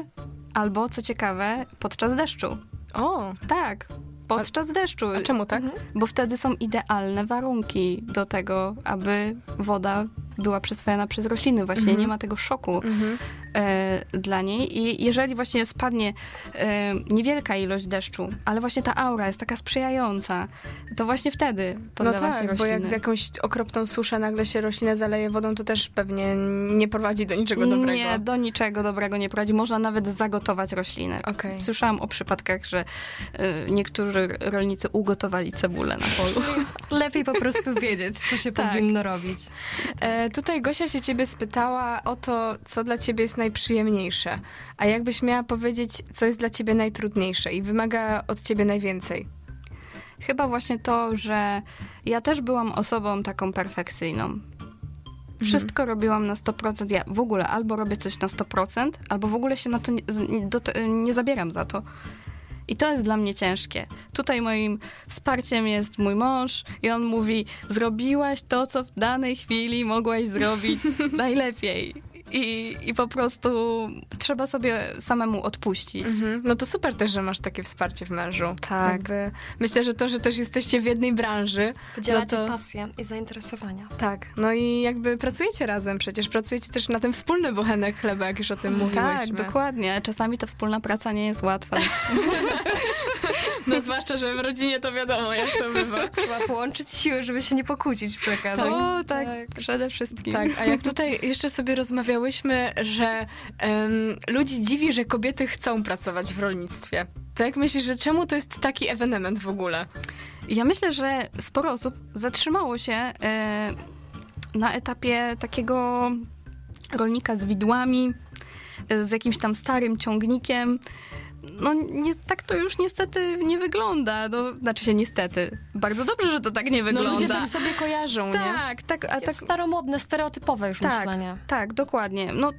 albo, co ciekawe, podczas deszczu. O, Tak. podczas deszczu. A czemu tak? Bo wtedy są idealne warunki do tego, aby woda była przyswojona przez rośliny. Właśnie Mhm. nie ma tego szoku e, dla niej. I jeżeli właśnie spadnie e, niewielka ilość deszczu, ale właśnie ta aura jest taka sprzyjająca, to właśnie wtedy No podlewa się tak, rośliny. bo jak w jakąś okropną suszę nagle się roślinę zaleje wodą, to też pewnie nie prowadzi do niczego dobrego. Nie, do niczego dobrego nie prowadzi. Można nawet zagotować rośliny. Okej. Słyszałam o przypadkach, że y, niektórzy rolnicy ugotowali cebulę na polu. Lepiej po prostu wiedzieć, co się Tak. powinno robić. E, tutaj Gosia się ciebie spytała o to, co dla ciebie jest najprzyjemniejsze. A jakbyś miała powiedzieć, co jest dla ciebie najtrudniejsze i wymaga od ciebie najwięcej? Chyba właśnie to, że ja też byłam osobą taką perfekcyjną. Wszystko robiłam na 100%. Ja w ogóle albo robię coś na 100%, albo w ogóle się na to nie, do, nie zabieram za to. I to jest dla mnie ciężkie. Tutaj moim wsparciem jest mój mąż i on mówi, zrobiłaś to, co w danej chwili mogłaś zrobić najlepiej. I, I po prostu trzeba sobie samemu odpuścić. Mhm. No to super też, że masz takie wsparcie w mężu. Tak. Jakby, myślę, że to, że też jesteście w jednej branży, Podzielacie no to... pasję i zainteresowania. Tak, no i jakby pracujecie razem przecież, pracujecie też na ten wspólny bochenek chleba, jak już o tym Tak, mówiłyśmy. dokładnie. Czasami ta wspólna praca nie jest łatwa. No zwłaszcza, że w rodzinie to wiadomo, jak to bywa. Trzeba połączyć siły, żeby się nie pokłócić przy okazji. O, tak, przede wszystkim. Tak, a jak tutaj jeszcze sobie rozmawiałyśmy, że em, ludzi dziwi, że kobiety chcą pracować w rolnictwie. To jak myślisz, że czemu to jest taki ewenement w ogóle? Ja myślę, że sporo osób zatrzymało się e, na etapie takiego rolnika z widłami, e, z jakimś tam starym ciągnikiem. No nie, tak to już niestety nie wygląda. No, znaczy się niestety. Bardzo dobrze, że to tak nie No wygląda. ludzie tak sobie kojarzą, nie? tak, tak, a Tak tak staromodne, stereotypowe już Tak. myślenie. Tak, dokładnie. No,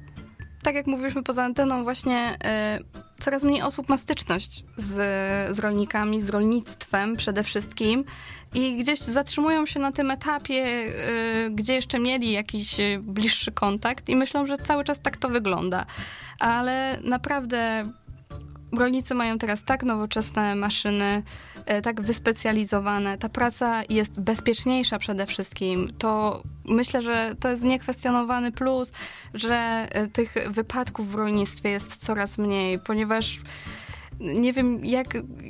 tak jak mówiliśmy poza anteną, właśnie e, coraz mniej osób ma styczność z, z rolnikami, z rolnictwem przede wszystkim i gdzieś zatrzymują się na tym etapie, e, gdzie jeszcze mieli jakiś e, bliższy kontakt i myślą, że cały czas tak to wygląda. Ale naprawdę rolnicy mają teraz tak nowoczesne maszyny, e, tak wyspecjalizowane. Ta praca jest bezpieczniejsza przede wszystkim. To myślę, że to jest niekwestionowany plus, że e, tych wypadków w rolnictwie jest coraz mniej, ponieważ nie wiem, jak,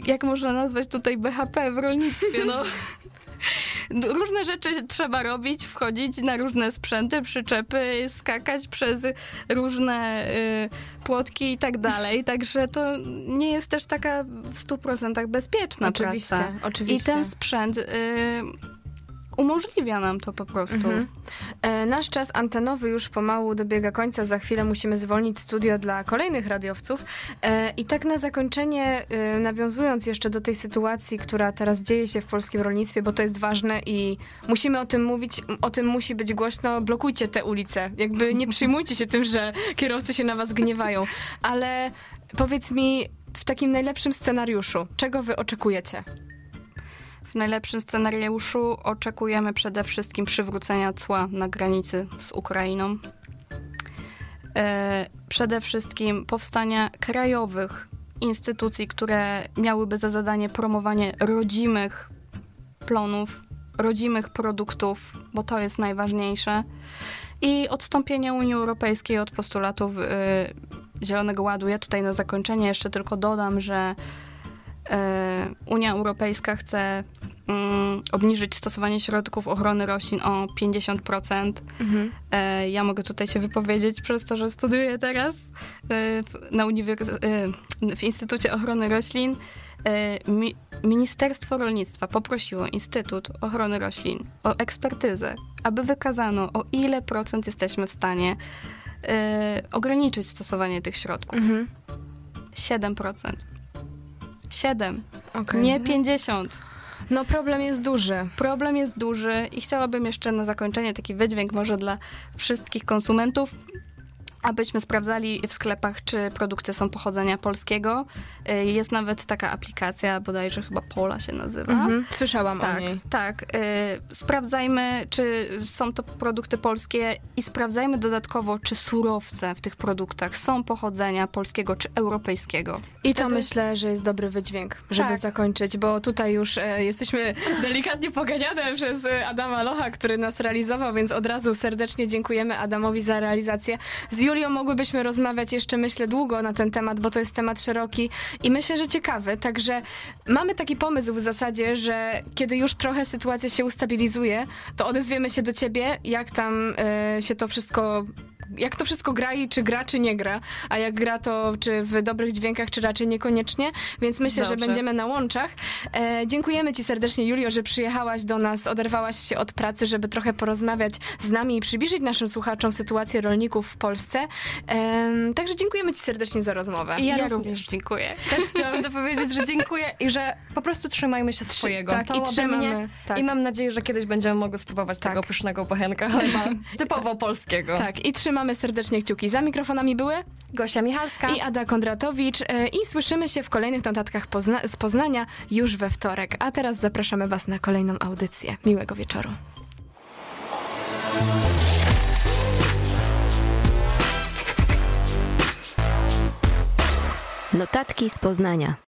jak można nazwać tutaj BHP w rolnictwie. No. Różne rzeczy trzeba robić, wchodzić na różne sprzęty, przyczepy, skakać przez różne y, płotki i tak dalej. Także to nie jest też taka w 100% bezpieczna Oczywiście, praca. oczywiście. I ten sprzęt y, umożliwia nam to po prostu. Mhm. E, nasz czas antenowy już pomału dobiega końca. Za chwilę musimy zwolnić studio dla kolejnych radiowców. E, I tak na zakończenie, e, nawiązując jeszcze do tej sytuacji, która teraz dzieje się w polskim rolnictwie, bo to jest ważne i musimy o tym mówić, o tym musi być głośno, blokujcie te ulice. Jakby nie przyjmujcie się tym, że kierowcy się na was gniewają. Ale powiedz mi, w takim najlepszym scenariuszu, czego wy oczekujecie? W najlepszym scenariuszu oczekujemy przede wszystkim przywrócenia cła na granicy z Ukrainą. E, przede wszystkim powstania krajowych instytucji, które miałyby za zadanie promowanie rodzimych plonów, rodzimych produktów, bo to jest najważniejsze. I odstąpienie Unii Europejskiej od postulatów e, Zielonego Ładu. Ja tutaj na zakończenie jeszcze tylko dodam, że Unia Europejska chce mm, obniżyć stosowanie środków ochrony roślin o 50%. E, ja mogę tutaj się wypowiedzieć przez to, że studiuję teraz e, w, na uniwers- e, w Instytucie Ochrony Roślin. E, mi, Ministerstwo Rolnictwa poprosiło Instytut Ochrony Roślin o ekspertyzę, aby wykazano, o ile procent jesteśmy w stanie e, ograniczyć stosowanie tych środków. 7%. 7, Okej. nie 50. No problem jest duży. Problem jest duży i chciałabym jeszcze na zakończenie taki wydźwięk może dla wszystkich konsumentów. Abyśmy sprawdzali w sklepach, czy produkty są pochodzenia polskiego. Y, Jest nawet taka aplikacja, bodajże chyba Pola się nazywa. Mhm. Słyszałam o Tak, niej. tak. Y, sprawdzajmy, czy są to produkty polskie i sprawdzajmy dodatkowo, czy surowce w tych produktach są pochodzenia polskiego czy europejskiego. I to Wtedy- myślę, że jest dobry wydźwięk, żeby Tak. zakończyć, bo tutaj już e, jesteśmy delikatnie poganiane przez e, Adama Locha, który nas realizował, więc od razu serdecznie dziękujemy Adamowi za realizację. Z Julią mogłybyśmy rozmawiać jeszcze, myślę, długo na ten temat, bo to jest temat szeroki i myślę, że ciekawy. Także mamy taki pomysł w zasadzie, że kiedy już trochę sytuacja się ustabilizuje, to odezwiemy się do ciebie, jak tam e, się to wszystko jak to wszystko gra i czy gra, czy nie gra, a jak gra, to czy w dobrych dźwiękach, czy raczej niekoniecznie, więc myślę, że Dobrze. będziemy na łączach. E, dziękujemy Ci serdecznie, Julio, że przyjechałaś do nas, oderwałaś się od pracy, żeby trochę porozmawiać z nami i przybliżyć naszym słuchaczom sytuację rolników w Polsce. Em, także dziękujemy Ci serdecznie za rozmowę. I ja, Ja również dziękuję. Też chciałam to powiedzieć, że dziękuję i że po prostu trzymajmy się swojego. tak, to i trzymamy, tak. I mam nadzieję, że kiedyś będziemy mogły spróbować Tak. tego pysznego bochenka chleba typowo polskiego. Tak, i trzymamy serdecznie kciuki. Za mikrofonami były Gosia Michalska. i Ada Kondratowicz e, i słyszymy się w kolejnych notatkach Pozna- z Poznania już we wtorek. A teraz zapraszamy Was na kolejną audycję. Miłego wieczoru. Notatki z Poznania.